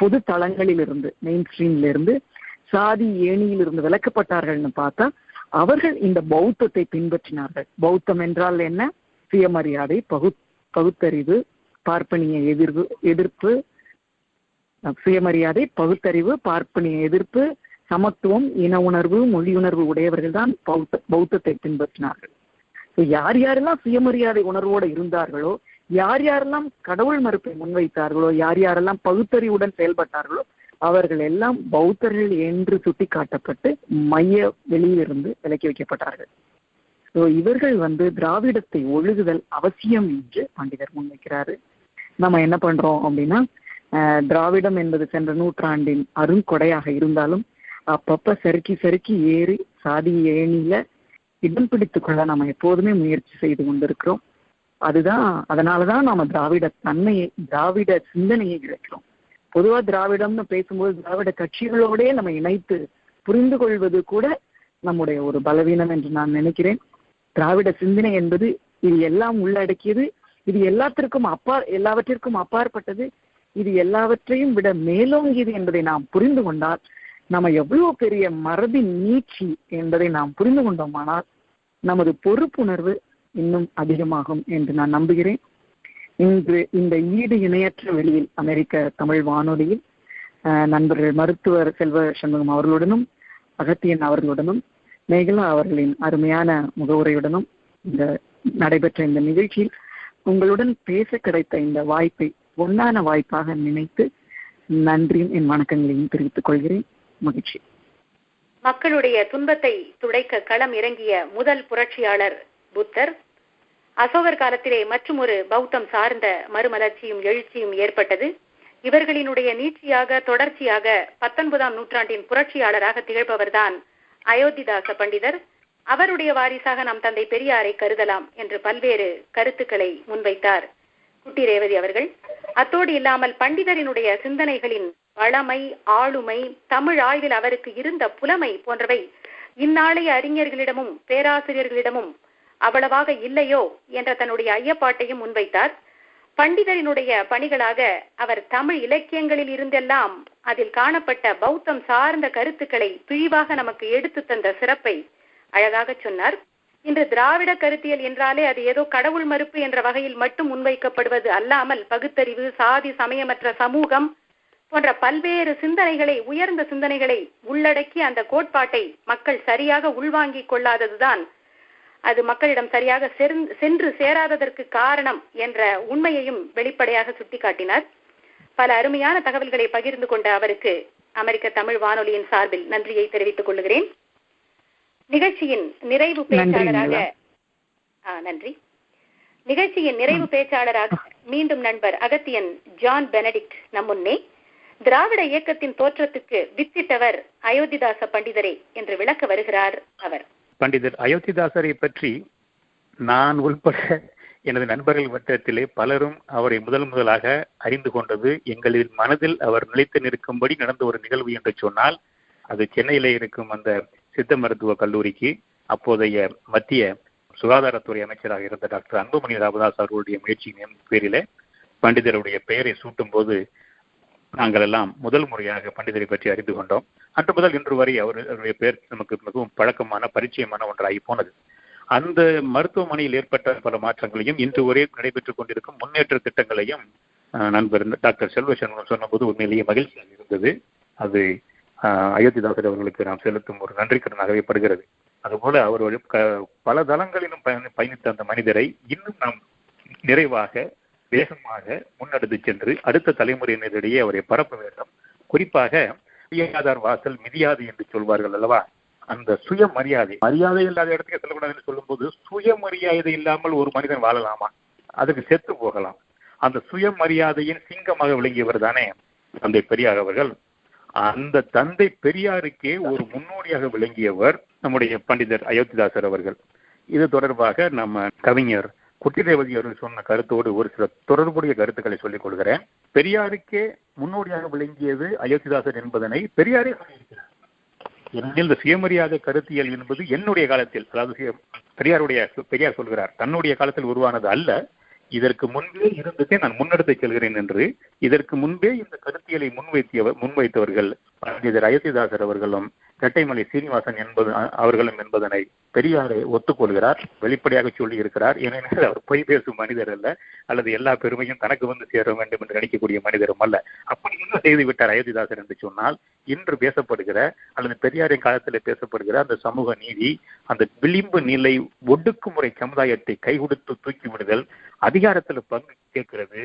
பொது தளங்களிலிருந்து மெயின் ஸ்ட்ரீம்லேருந்து சாதி ஏணியில் இருந்து விலக்கப்பட்டார்கள்னு பார்த்தா அவர்கள் இந்த பௌத்தத்தை பின்பற்றினார்கள். பௌத்தம் என்றால் என்ன? சுயமரியாதை பகு பகுத்தறிவு பார்ப்பனிய எதிர்வு எதிர்ப்பு சுயமரியாதை பகுத்தறிவு பார்ப்பனிய எதிர்ப்பு சமத்துவம் இன உணர்வு மொழி உணர்வு உடையவர்கள் தான் பௌத்த பௌத்தத்தை பின்பற்றினார்கள். ஸோ யார் யாரெல்லாம் சுயமரியாதை உணர்வோடு இருந்தார்களோ யார் யாரெல்லாம் கடவுள் மறுப்பை முன்வைத்தார்களோ யார் யாரெல்லாம் பகுத்தறிவுடன் செயல்பட்டார்களோ அவர்கள் எல்லாம் பௌத்தர்கள் என்று சுட்டி காட்டப்பட்டு மைய வெளியிலிருந்து விலக்கி வைக்கப்பட்டார்கள். ஸோ இவர்கள் வந்து திராவிடத்தை ஒழுகுதல் அவசியம் என்று பண்டிதர் முன்வைக்கிறாரு. நம்ம என்ன பண்றோம் அப்படின்னா திராவிடம் என்பது சென்ற நூற்றாண்டின் அருங்கொடையாக இருந்தாலும் அப்பப்ப சறுக்கி சறுக்கி ஏறி சாதி ஏணியில இடம் பிடித்துக் கொள்ள நம்ம எப்போதுமே முயற்சி செய்து கொண்டிருக்கிறோம். அதுதான் அதனாலதான் நாம திராவிட தன்மையை திராவிட சிந்தனையை இழக்கிறோம். பொதுவா திராவிடம்னு பேசும்போது திராவிட கட்சிகளோடே நம்ம இணைத்து புரிந்து கொள்வது கூட நம்முடைய ஒரு பலவீனம் என்று நான் நினைக்கிறேன். திராவிட சிந்தனை என்பது இது எல்லாம் உள்ளடக்கியது. இது எல்லாத்திற்கும் அப்பா எல்லாவற்றிற்கும் அப்பாற்பட்டது. இது எல்லாவற்றையும் விட மேலோங்கியது என்பதை நாம் புரிந்து கொண்டால் நம்ம எவ்வளவு பெரிய மரபின் நீட்சி என்பதை நாம் புரிந்து கொண்டோமானால் நமது பொறுப்புணர்வு இன்னும் அதிகமாகும் என்று நான் நம்புகிறேன். இன்று இந்த ஈடு இணையற்ற வெளியில் அமெரிக்க தமிழ் வானொலியில் நண்பர்கள் மருத்துவர் செல்வ சண்முகம் அவர்களுடனும் அகத்தியன் அவர்களுடனும் மேகலா அவர்களின் அருமையான முகவுரையுடனும் இந்த நடைபெற்ற இந்த நிகழ்ச்சியில் உங்களுடன் பேச கிடைத்த இந்த வாய்ப்பை பொன்னான வாய்ப்பாக நினைத்து நன்றியும் என் வணக்கங்களையும் தெரிவித்துக் கொள்கிறேன். மகிழ்ச்சி. மக்களுடைய துன்பத்தை துடைக்க களம் இறங்கிய முதல் புரட்சியாளர் புத்தர். அசோகர் காலத்திலே மற்றும் ஒரு பௌத்தம் சார்ந்த மறுமலர்ச்சியும் எழுச்சியும் ஏற்பட்டது. இவர்களினுடைய நீட்சியாக தொடர்ச்சியாக பத்தொன்பதாம் நூற்றாண்டின் புரட்சியாளராக திகழ்பவர்தான் அயோத்திதாச பண்டிதர். அவருடைய வாரிசாக நம் தந்தை பெரியாரை கருதலாம் என்று பல்வேறு கருத்துக்களை முன்வைத்தார் குட்டி ரேவதி அவர்கள். அத்தோடு இல்லாமல் பண்டிதரினுடைய சிந்தனைகளின் வளமை ஆளுமை தமிழ் ஆய்வில் அவருக்கு இருந்த புலமை போன்றவை இந்நாளைய அறிஞர்களிடமும் பேராசிரியர்களிடமும் அவ்வளவாக இல்லையோ என்ற தன்னுடைய ஐயப்பாட்டையும் முன்வைத்தார். பண்டிதரினுடைய பணிகளாக அவர் தமிழ் இலக்கியங்களில் இருந்தெல்லாம் அதில் காணப்பட்ட பௌத்தம் சார்ந்த கருத்துக்களை பிழிவாக நமக்கு எடுத்து தந்த சிறப்பை அழகாக சொன்னார். இன்று திராவிட கருத்தியல் என்றாலே அது ஏதோ கடவுள் மறுப்பு என்ற வகையில் மட்டும் முன்வைக்கப்படுவது அல்லாமல் பகுத்தறிவு சாதி சமயமற்ற சமூகம் போன்ற பல்வேறு சிந்தனைகளை உயர்ந்த சிந்தனைகளை உள்ளடக்கி அந்த கோட்பாட்டை மக்கள் சரியாக உள்வாங்கிக் கொள்ளாததுதான். அது மக்களிடம் சரியாக சென்று சேராததற்கு காரணம் என்ற உண்மையையும் வெளிப்படையாக சுட்டிக்காட்டினார். பல அருமையான தகவல்களை பகிர்ந்து கொண்ட அவருக்கு அமெரிக்க தமிழ் வானொலியின் சார்பில் நன்றியை தெரிவித்துக் கொள்கிறேன். நிகழ்ச்சியின் நிறைவு பேச்சாளராக நன்றி. நிகழ்ச்சியின் நிறைவு பேச்சாளராக மீண்டும் நண்பர் அகத்தியன் ஜான் பெனடிக்ட் நம் முன்னே. திராவிட இயக்கத்தின் தோற்றத்துக்கு வித்திட்டவர் அயோத்திதாச பண்டிதரே என்று விளக்க வருகிறார் அவர். பண்டிதர் அயோத்திதாசரை பற்றி நான் உள்பட எனது நண்பர்கள் வட்டத்திலே பலரும் அவரை முதல் முதலாக அறிந்து கொண்டது எங்களின் மனதில் அவர் நிலைத்து நிற்கும்படி நடந்த ஒரு நிகழ்வு என்று சொன்னால் அது சென்னையிலே இருக்கும் அந்த சித்த மருத்துவ கல்லூரிக்கு அப்போதைய மத்திய சுகாதாரத்துறை அமைச்சராக இருந்த டாக்டர் அன்புமணி ராமதாஸ் அவர்களுடைய முயற்சியின் பேரிலே பண்டிதருடைய பெயரை சூட்டும் போது நாங்கள் எல்லாம் முதல் முறையாக பண்டிதரை பற்றி அறிந்து கொண்டோம். அன்று முதல் இன்று வரை அவர் அவருடைய பெயர் நமக்கு மிகவும் பழக்கமான பரிச்சயமான ஒன்றாகி போனது. அந்த மருத்துவமனையில் ஏற்பட்ட பல மாற்றங்களையும் இன்று ஒரே நடைபெற்றுக் கொண்டிருக்கும் முன்னேற்ற திட்டங்களையும் நண்பர் டாக்டர் செல்வசண்முகம் சொன்னபோது உண்மையிலேயே மகிழ்ச்சியாக இருந்தது. அது அயோத்திதாசர் அவர்களுக்கு நாம் செலுத்தும் ஒரு நன்றி கடனாகவே படுகிறது. அதுபோல அவர் பல தளங்களிலும் பயணித்த அந்த மனிதரை இன்னும் நாம் நிறைவாக வேகமாக முன்னெடுத்து சென்று அடுத்த தலைமுறையினரிடையே அவரை பரப்ப வேண்டும். குறிப்பாக மிதியாதார் வாசல் மிதியாது என்று சொல்வார்கள் அல்லவா? அந்த சுய மரியாதை மரியாதை இல்லாத இடத்துக்கு செல்லக்கூடாதுன்னு சொல்லும்போது சுயமரியாதை இல்லாமல் ஒரு மனிதன் வாழலாமா? அதுக்கு செத்து போகலாம். அந்த சுயமரியாதையின் சிங்கமாக விளங்கியவர் தானே தந்தை பெரியார் அவர்கள். அந்த தந்தை பெரியாருக்கே ஒரு முன்னோடியாக விளங்கியவர் நம்முடைய பண்டிதர் அயோத்திதாசர் அவர்கள். இது தொடர்பாக நம்ம கவிஞர் குட்டிரேவதி அவர்கள் சொன்ன கருத்தோடு ஒரு சில தொடர்புடைய கருத்துக்களை சொல்லிக் கொள்கிறேன். பெரியாருக்கே முன்னோடியாக விளங்கியது அயோத்திதாசர் என்பதனை பெரியாரே சொல்லியிருக்கிறார் ஏனெனில் இந்த சுயமரியாதை கருத்தியல் என்பது என்னுடைய காலத்தில் அதாவது பெரியாருடைய பெரியார் சொல்கிறார் தன்னுடைய காலத்தில் உருவானது அல்ல. இதற்கு முன்பே இருந்ததை நான் முன்னெடுத்து செல்கிறேன் என்று இதற்கு முன்பே இந்த கருத்தியலை முன்வைத்தியவர் முன்வைத்தவர்கள் பண்டிதர் அயோத்திதாசர் அவர்களும் இரட்டைமலை சீனிவாசன் என்பது அவர்களும் என்பதனை பெரியாரை ஒத்துக்கொள்கிறார் வெளிப்படையாக சொல்லி இருக்கிறார் ஏனெனில் அவர் பொய் பேசும் மனிதர் அல்ல அல்லது எல்லா பெருமையும் தனக்கு வந்து சேர வேண்டும் என்று நினைக்கக்கூடிய மனிதரும் அல்ல. அப்படி என்ன செய்து விட்டார் அயோத்திதாசர் என்று சொன்னால் இன்று பேசப்படுகிற அல்லது பெரியாரின் காலத்தில் பேசப்படுகிற அந்த சமூக நீதி அந்த விளிம்பு நிலை ஒடுக்குமுறை சமுதாயத்தை கைகொடுத்து தூக்கி விடுதல் அதிகாரத்தில் பங்கு கேட்கிறது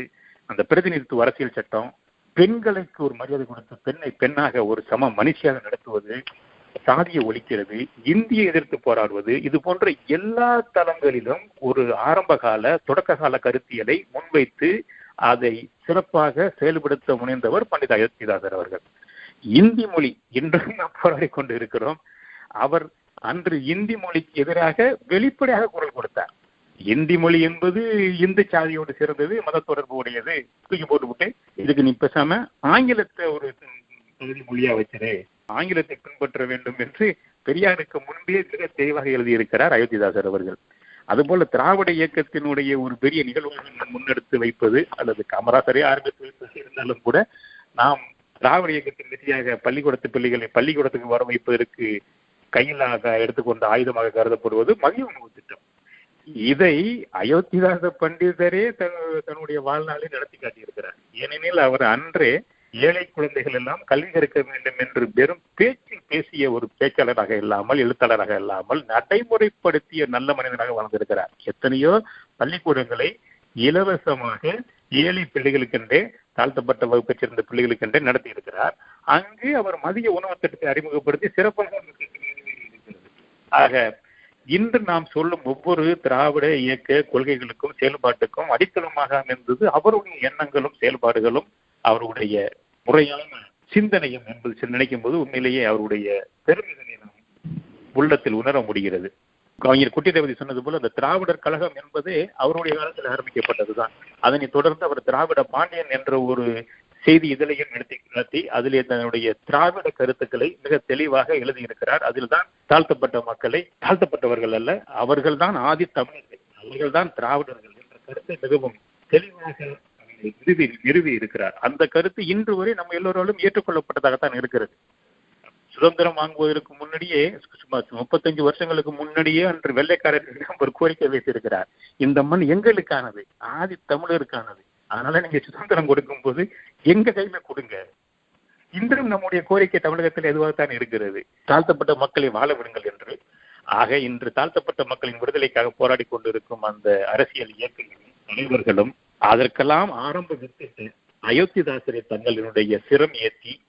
அந்த பிரதிநிதித்துவ அரசியல் சட்டம் பெண்களுக்கு ஒரு மரியாதை கொடுத்து பெண்ணை பெண்ணாக ஒரு சம மனுஷியாக நடத்துவது சாதியை ஒழிக்கிறது இந்தியை எதிர்த்து போராடுவது இது போன்ற எல்லா தளங்களிலும் ஒரு ஆரம்ப கால தொடக்க கால கருத்தியலை முன்வைத்து அதை சிறப்பாக செயல்படுத்த முனைந்தவர் பண்டித அயோத்திதாசர் அவர்கள். இந்தி மொழி இன்றும் நாம் போராடி கொண்டு இருக்கிறோம் அவர் அன்று இந்தி மொழிக்கு எதிராக வெளிப்படையாக குரல் கொடுத்தார். இந்தி மொழி என்பது இந்து சாதியோடு சேர்ந்தது மத தொடர்பு உடையது. தூக்கி போட்டுவிட்டு இதுக்கு நீ பேசாம ஆங்கிலத்தை ஒரு பகுதி மொழியா வச்சிரு. ஆங்கிலத்தை பின்பற்ற வேண்டும் என்று பெரியாருக்கு முன்பே மிக தெளிவாக எழுதியிருக்கிறார் அயோத்திதாசர் அவர்கள். அதுபோல திராவிட இயக்கத்தினுடைய ஒரு பெரிய நிகழ்வாக முன்னெடுத்து வைப்பது அல்லது காமராசரே ஆரம்பித்து வைப்பது இருந்தாலும் கூட நாம் திராவிட இயக்கத்தின் வெற்றியாக பள்ளிக்கூடத்து பிள்ளைகளை பள்ளிக்கூடத்துக்கு வர வைப்பதற்கு கையில் எடுத்துக்கொண்ட ஆயுதமாக கருதப்படுவது மதிய உணவு திட்டம். இதை அயோத்திதாச பண்டிதரே தன்- தன்னுடைய வாழ்நாளில் நடத்தி காட்டியிருக்கிறார். ஏனெனில் அவர் அன்றே ஏழை குழந்தைகள் எல்லாம் கல்வி கற்க வேண்டும் என்று வெறும் பேச்சில் பேசிய ஒரு பேச்சாளராக இல்லாமல் எழுத்தாளராக இல்லாமல் நடைமுறைப்படுத்திய நல்ல மனிதனாக வளர்ந்திருக்கிறார் எத்தனையோ பள்ளிக்கூடங்களை இலவசமாக ஏழை பிள்ளைகளுக்கென்றே தாழ்த்தப்பட்ட வகுப்பைச் சேர்ந்த பிள்ளைகளுக்கென்றே நடத்தி இருக்கிறார் அங்கு அவர் மதிய உணவு திட்டத்தை அறிமுகப்படுத்தி சிறப்பாக ஆக இன்று நாம் சொல்லும் ஒவ்வொரு திராவிட இயக்க கொள்கைகளுக்கும் செயல்பாட்டுக்கும் அடித்தளமாக அமைந்தது அவருடைய எண்ணங்களும் செயல்பாடுகளும் அவருடைய முறையான சிந்தனையும் என்பது நினைக்கும் போது உண்மையிலேயே அவருடைய பெருமிதனை நாம் உள்ளத்தில் உணர முடிகிறது. கவிஞர் குட்டி தேவதி சொன்னது போல அந்த திராவிடர் கழகம் என்பதே அவருடைய காலத்தில் ஆரம்பிக்கப்பட்டதுதான். அதனை தொடர்ந்து அவர் திராவிட பாண்டியன் என்ற ஒரு செய்தி இதழையும் நடத்தி நடத்தி அதிலே தன்னுடைய திராவிட கருத்துக்களை மிக தெளிவாக எழுதியிருக்கிறார். அதில் தான் தாழ்த்தப்பட்ட மக்களை தாழ்த்தப்பட்டவர்கள் அல்ல அவர்கள் தான் ஆதி தமிழர்கள் அவர்கள்தான் திராவிடர்கள் என்ற கருத்தை மிகவும் தெளிவாக நிறுவி நிறுவி இருக்கிறார். அந்த கருத்து இன்று வரை நம்ம எல்லோராலும் ஏற்றுக்கொள்ளப்பட்டதாகத்தான் இருக்கிறது. சுதந்திரம் வாங்குவதற்கு முன்னாடியே சுமார் முப்பத்தஞ்சு வருஷங்களுக்கு முன்னாடியே அன்று வெள்ளைக்காரர்களிடம் ஒரு கோரிக்கை வைத்திருக்கிறார். இந்த மண் எங்களுக்கானது ஆதி தமிழருக்கானது. அதனால நீங்க சுதந்திரம் கொடுக்கும் போது எங்க கையில கொடுங்க. இன்றும் நம்முடைய கோரிக்கை தமிழகத்தில் எதுவாகத்தான் இருக்கிறது? தாழ்த்தப்பட்ட மக்களை வாழ விடுங்கள் என்று. ஆக இன்று தாழ்த்தப்பட்ட மக்களின் விடுதலைக்காக போராடி கொண்டிருக்கும் அந்த அரசியல் இயக்கங்களும் தலைவர்களும் அதற்கெல்லாம் ஆரம்ப வித்திட்டு அயோத்திதாசரை தங்களினுடைய சிரம் ஏற்றி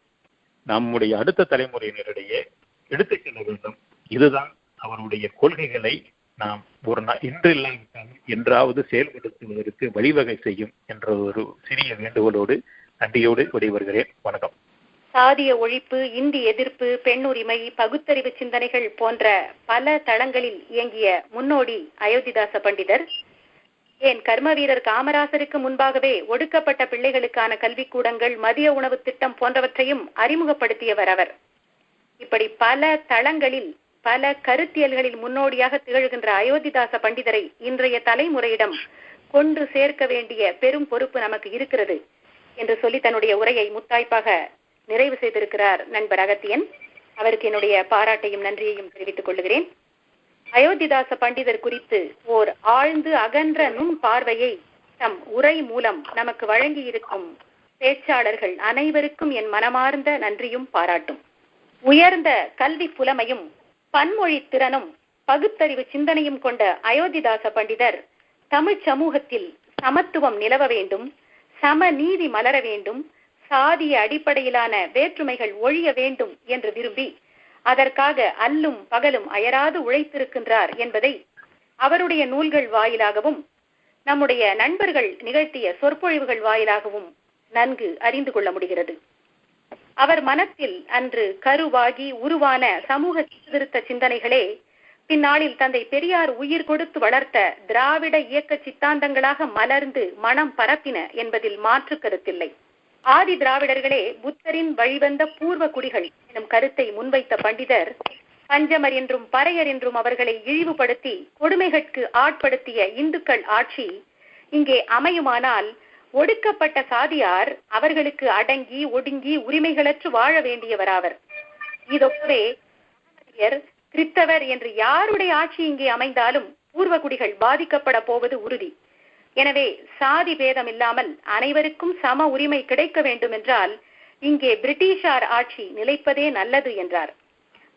நம்முடைய அடுத்த தலைமுறையினரிடையே எடுத்துச் செல்ல வேண்டும். இதுதான் அவருடைய கொள்கைகளை நாம் ஒரு நாள் இன்று இல்லாவிட்டாலும் என்றாவது செயல்படுத்துவதற்கு வழிவகை செய்யும் என்ற ஒரு சிறிய வேண்டுகோளோடு நன்றியோடு விடைபெறுகிறேன். வணக்கம். சாதிய ஒழிப்பு இந்தி எதிர்ப்பு பெண் உரிமை பகுத்தறிவு சிந்தனைகள் போன்ற பல தளங்களில் இயங்கிய முன்னோடி அயோத்திதாச பண்டிதர் ஏன் கர்ம வீரர் காமராசருக்கு முன்பாகவே ஒடுக்கப்பட்ட பிள்ளைகளுக்கான கல்விக்கூடங்கள் மதிய உணவு திட்டம் போன்றவற்றையும் அறிமுகப்படுத்தியவர் அவர். இப்படி பல தளங்களில் பல கருத்தியல்களில் முன்னோடியாக திகழ்கின்ற அயோத்திதாச பண்டிதரை இன்றைய தலைமுறையிடம் கொண்டு சேர்க்க வேண்டிய பெரும் பொறுப்பு நமக்கு இருக்கிறது. என்று சொல்லி தன்னுடைய உரையை முத்தாய்ப்பாக நிறைவு செய்திருக்கிறார் நண்பர் அகத்தியன். அவருக்கு என்னுடைய பாராட்டையும் நன்றியையும் தெரிவித்துக் கொள்கிறேன். அயோத்திதாச பண்டிதர் குறித்து ஓர் ஆழ்ந்து அகன்ற நுண் பார்வையை தம் உரை மூலம் நமக்கு வழங்கியிருக்கும் பேச்சாளர்கள் அனைவருக்கும் என் மனமார்ந்த நன்றியும் பாராட்டும். உயர்ந்த கல்வி புலமையும் பன்மொழி திறனும் பகுத்தறிவு சிந்தனையும் கொண்ட அயோத்திதாச பண்டிதர் தமிழ் சமூகத்தில் சமத்துவம் நிலவ வேண்டும். சம நீதி மலர வேண்டும் சாதிய அடிப்படையிலான வேற்றுமைகள் ஒழிய வேண்டும் என்று விரும்பி அதற்காக அல்லும் பகலும் அயராது உழைத்திருக்கின்றார் என்பதை அவருடைய நூல்கள் வாயிலாகவும் நம்முடைய நண்பர்கள் நிகழ்த்திய சொற்பொழிவுகள் வாயிலாகவும் நன்கு அறிந்து கொள்ள முடிகிறது. அவர் மனத்தில் அன்று கருவாகி உருவான சமூக சீர்திருத்த சிந்தனைகளே பின்னாளில் தந்தை பெரியார் உயிர் கொடுத்து வளர்த்த திராவிட இயக்க சித்தாந்தங்களாக மலர்ந்து மனம் பரப்பின என்பதில் மாற்று கருத்தில்லை. ஆதி திராவிடர்களே புத்தரின் வழிவந்த பூர்வ குடிகள் எனும் கருத்தை முன்வைத்த பண்டிதர் பஞ்சமர் என்றும் பறையர் என்றும் அவர்களை இழிவுபடுத்தி கொடுமைகளுக்கு ஆட்படுத்திய இந்துக்கள் ஆட்சி இங்கே அமையுமானால் ஒடுக்கப்பட்ட சாதியார் அவர்களுக்கு அடங்கி ஒடுங்கி உரிமைகளற்று வாழ வேண்டியவராவர். இதொப்பவே கிறிஸ்தவர் கிறித்தவர் என்று யாருடைய ஆட்சி இங்கே அமைந்தாலும் பூர்வகுடிகள் பாதிக்கப்பட போவது உறுதி. எனவே சாதி பேதம் இல்லாமல் அனைவருக்கும் சம உரிமை கிடைக்க வேண்டும் என்றால் இங்கே பிரிட்டிஷார் ஆட்சி நிலைப்பதே நல்லது என்றார்.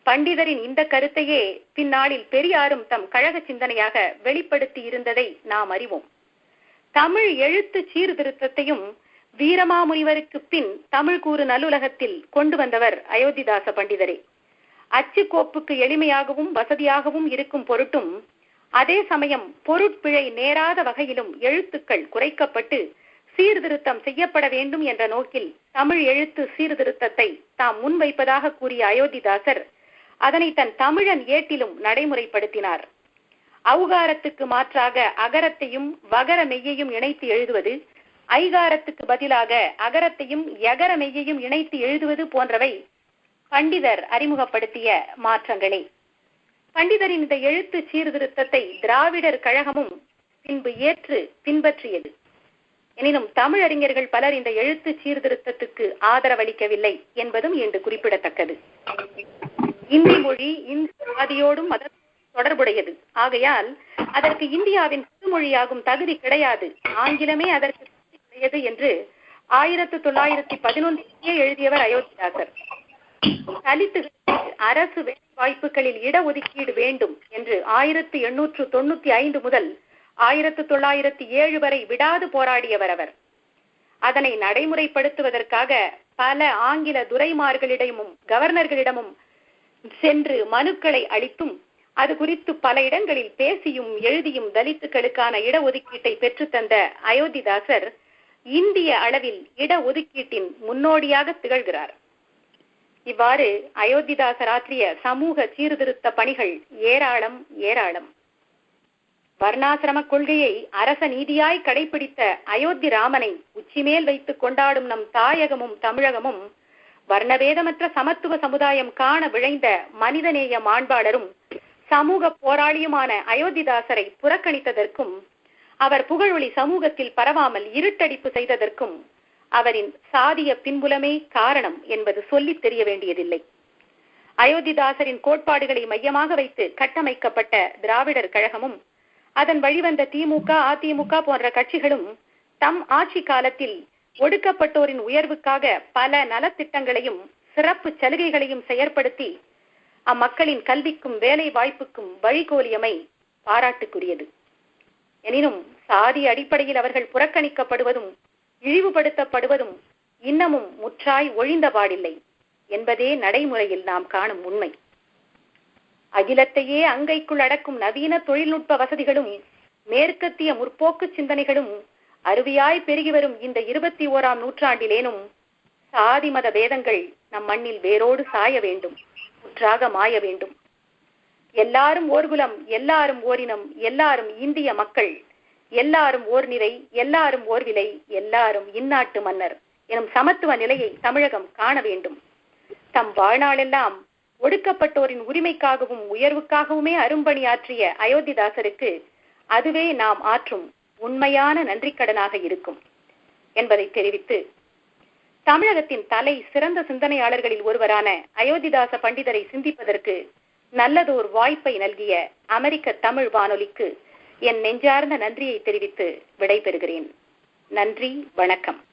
பண்டிதரின் இந்த கருத்தையே பின்னாளில் பெரியாரும் தம் கழக சிந்தனையாக வெளிப்படுத்தி இருந்ததை நாம் அறிவோம். தமிழ் எழுத்து சீர்திருத்தத்தையும் வீரமாமுனிவருக்கு பின் தமிழ் கூறு நல்லுலகத்தில் கொண்டு வந்தவர் அயோத்திதாச பண்டிதரே. அச்சு கோப்புக்கு எளிமையாகவும் வசதியாகவும் இருக்கும் பொருட்டும் அதே சமயம் பொருட்பிழை நேராத வகையிலும் எழுத்துக்கள் குறைக்கப்பட்டு சீர்திருத்தம் செய்யப்பட வேண்டும் என்ற நோக்கில் தமிழ் எழுத்து சீர்திருத்தத்தை தாம் முன்வைப்பதாக கூறிய அயோத்திதாசர் அதனை தன் தமிழன் ஏட்டிலும் நடைமுறைப்படுத்தினார். அவுகாரத்துக்கு மாற்றாக அகரத்தையும் வகர மெய்யையும் இணைத்து எழுதுவது ஐகாரத்துக்கு பதிலாக அகரத்தையும் எகர மெய்யையும் இணைத்து எழுதுவது போன்றவை பண்டிதர் அறிமுகப்படுத்திய மாற்றங்களே. பண்டிதரின் இந்த எழுத்து சீர்திருத்தத்தை திராவிடர் கழகமும் பின்பு ஏற்று பின்பற்றியது. எனினும் தமிழறிஞர்கள் பலர் இந்த எழுத்து சீர்திருத்தத்துக்கு ஆதரவளிக்கவில்லை என்பதும் இன்று குறிப்பிடத்தக்கது. இந்தி மொழி இந்து சாதியோடும் மத தொடர்புடையது. ஆகையால் அதற்கு இந்தியாவின் பொதுமொழியாகும் தகுதி கிடையாது. ஆங்கிலமே அதற்கு கிடையாது என்று ஆயிரத்து தொள்ளாயிரத்தி பதினொன்றிலேயே எழுதியவர் அயோத்திதாசர். தலித்துகளுக்கு அரசு வேலை வாய்ப்புகளில் இடஒதுக்கீடு வேண்டும் என்று ஆயிரத்தி எண்ணூற்று தொண்ணூத்தி ஐந்து முதல் ஆயிரத்து தொள்ளாயிரத்தி ஏழு வரை விடாது போராடியவர் அவர். அதனை நடைமுறைப்படுத்துவதற்காக பல ஆங்கில துரைமார்களிடமும் கவர்னர்களிடமும் சென்று மனுக்களை அளித்தும் அது குறித்து பல இடங்களில் பேசியும் எழுதியும் தலித்துக்களுக்கான இடஒதுக்கீட்டை பெற்றுத்தந்த அயோத்திதாசர் இந்திய அளவில் இடஒதுக்கீட்டின் முன்னோடியாக திகழ்கிறார். இவ்வாறு அயோத்திதாசர் ஆற்றிய சமூக சீர்திருத்த பணிகள் ஏராளம் ஏராளம். வர்ணாசிரம கொள்கையை அரச நீதியாய் கடைபிடித்த அயோத்தி ராமனை உச்சிமேல் வைத்துக் கொண்டாடும் நம் தாயகமும் தமிழகமும் வர்ணபேதமற்ற சமத்துவ சமுதாயம் காண விழைந்த மனிதநேய மாண்பாளரும் சமூக போராளியுமான அயோத்திதாசரை புறக்கணித்ததற்கும் அவர் புகழொளி சமூகத்தில் பரவாமல் இருட்டடிப்பு செய்ததற்கும் அவரின் சாதிய பின்புலமே காரணம் என்பது சொல்லித் தெரிய வேண்டியதில்லை. அயோத்திதாசரின் கோட்பாடுகளை மையமாக வைத்து கட்டமைக்கப்பட்ட திராவிடர் கழகமும் அதன் வழிவந்த திமுக அதிமுக போன்ற கட்சிகளும் தம் ஆட்சி காலத்தில் ஒடுக்கப்பட்டோரின் உயர்வுக்காக பல நலத்திட்டங்களையும் சிறப்பு சலுகைகளையும் செயற்படுத்தி அம்மக்களின் கல்விக்கும் வேலை வாய்ப்புக்கும் வழிகோலியமை பாராட்டுக்குரியது. எனினும் சாதி அடிப்படையில் அவர்கள் புறக்கணிக்கப்படுவதும் இழிவுபடுத்தப்படுவதும் இன்னமும் முற்றாய் ஒழிந்த பாடில்லை என்பதே நடைமுறையில் நாம் காணும் உண்மை. அகிலத்தையே அங்கைக்குள் அடக்கும் நவீன தொழில்நுட்ப வசதிகளும் மேற்கத்திய முற்போக்கு சிந்தனைகளும் அருவியாய் பெருகி வரும் இந்த இருபத்தி ஓராம் நூற்றாண்டிலேனும் சாதி மத பேதங்கள் நம் மண்ணில் வேரோடு சாய வேண்டும் முற்றாக மாய வேண்டும். எல்லாரும் ஓர்குலம் எல்லாரும் ஓரினம் எல்லாரும் இந்திய மக்கள் எல்லாரும் ஓர் நிறை எல்லாரும் ஓர் விலை எல்லாரும் இந்நாட்டு மன்னர் எனும் சமத்துவ நிலையை தமிழகம் காண வேண்டும். தம் வாழ்நாளெல்லாம் ஒடுக்கப்பட்டோரின் உரிமைக்காகவும் உயர்வுக்காகவுமே அரும்பணியாற்றிய அயோத்திதாசருக்கு அதுவே நாம் ஆற்றும் உண்மையான நன்றிக்கடனாக இருக்கும் என்பதை தெரிவித்து தமிழகத்தின் தலை சிறந்த சிந்தனையாளர்களில் ஒருவரான அயோத்திதாச பண்டிதரை சிந்திப்பதற்கு நல்லதோர் வாய்ப்பை நல்கிய அமெரிக்க தமிழ் வானொலிக்கு என் நெஞ்சார்ந்த நன்றியை தெரிவித்து விடைபெறுகிறேன். நன்றி வணக்கம்.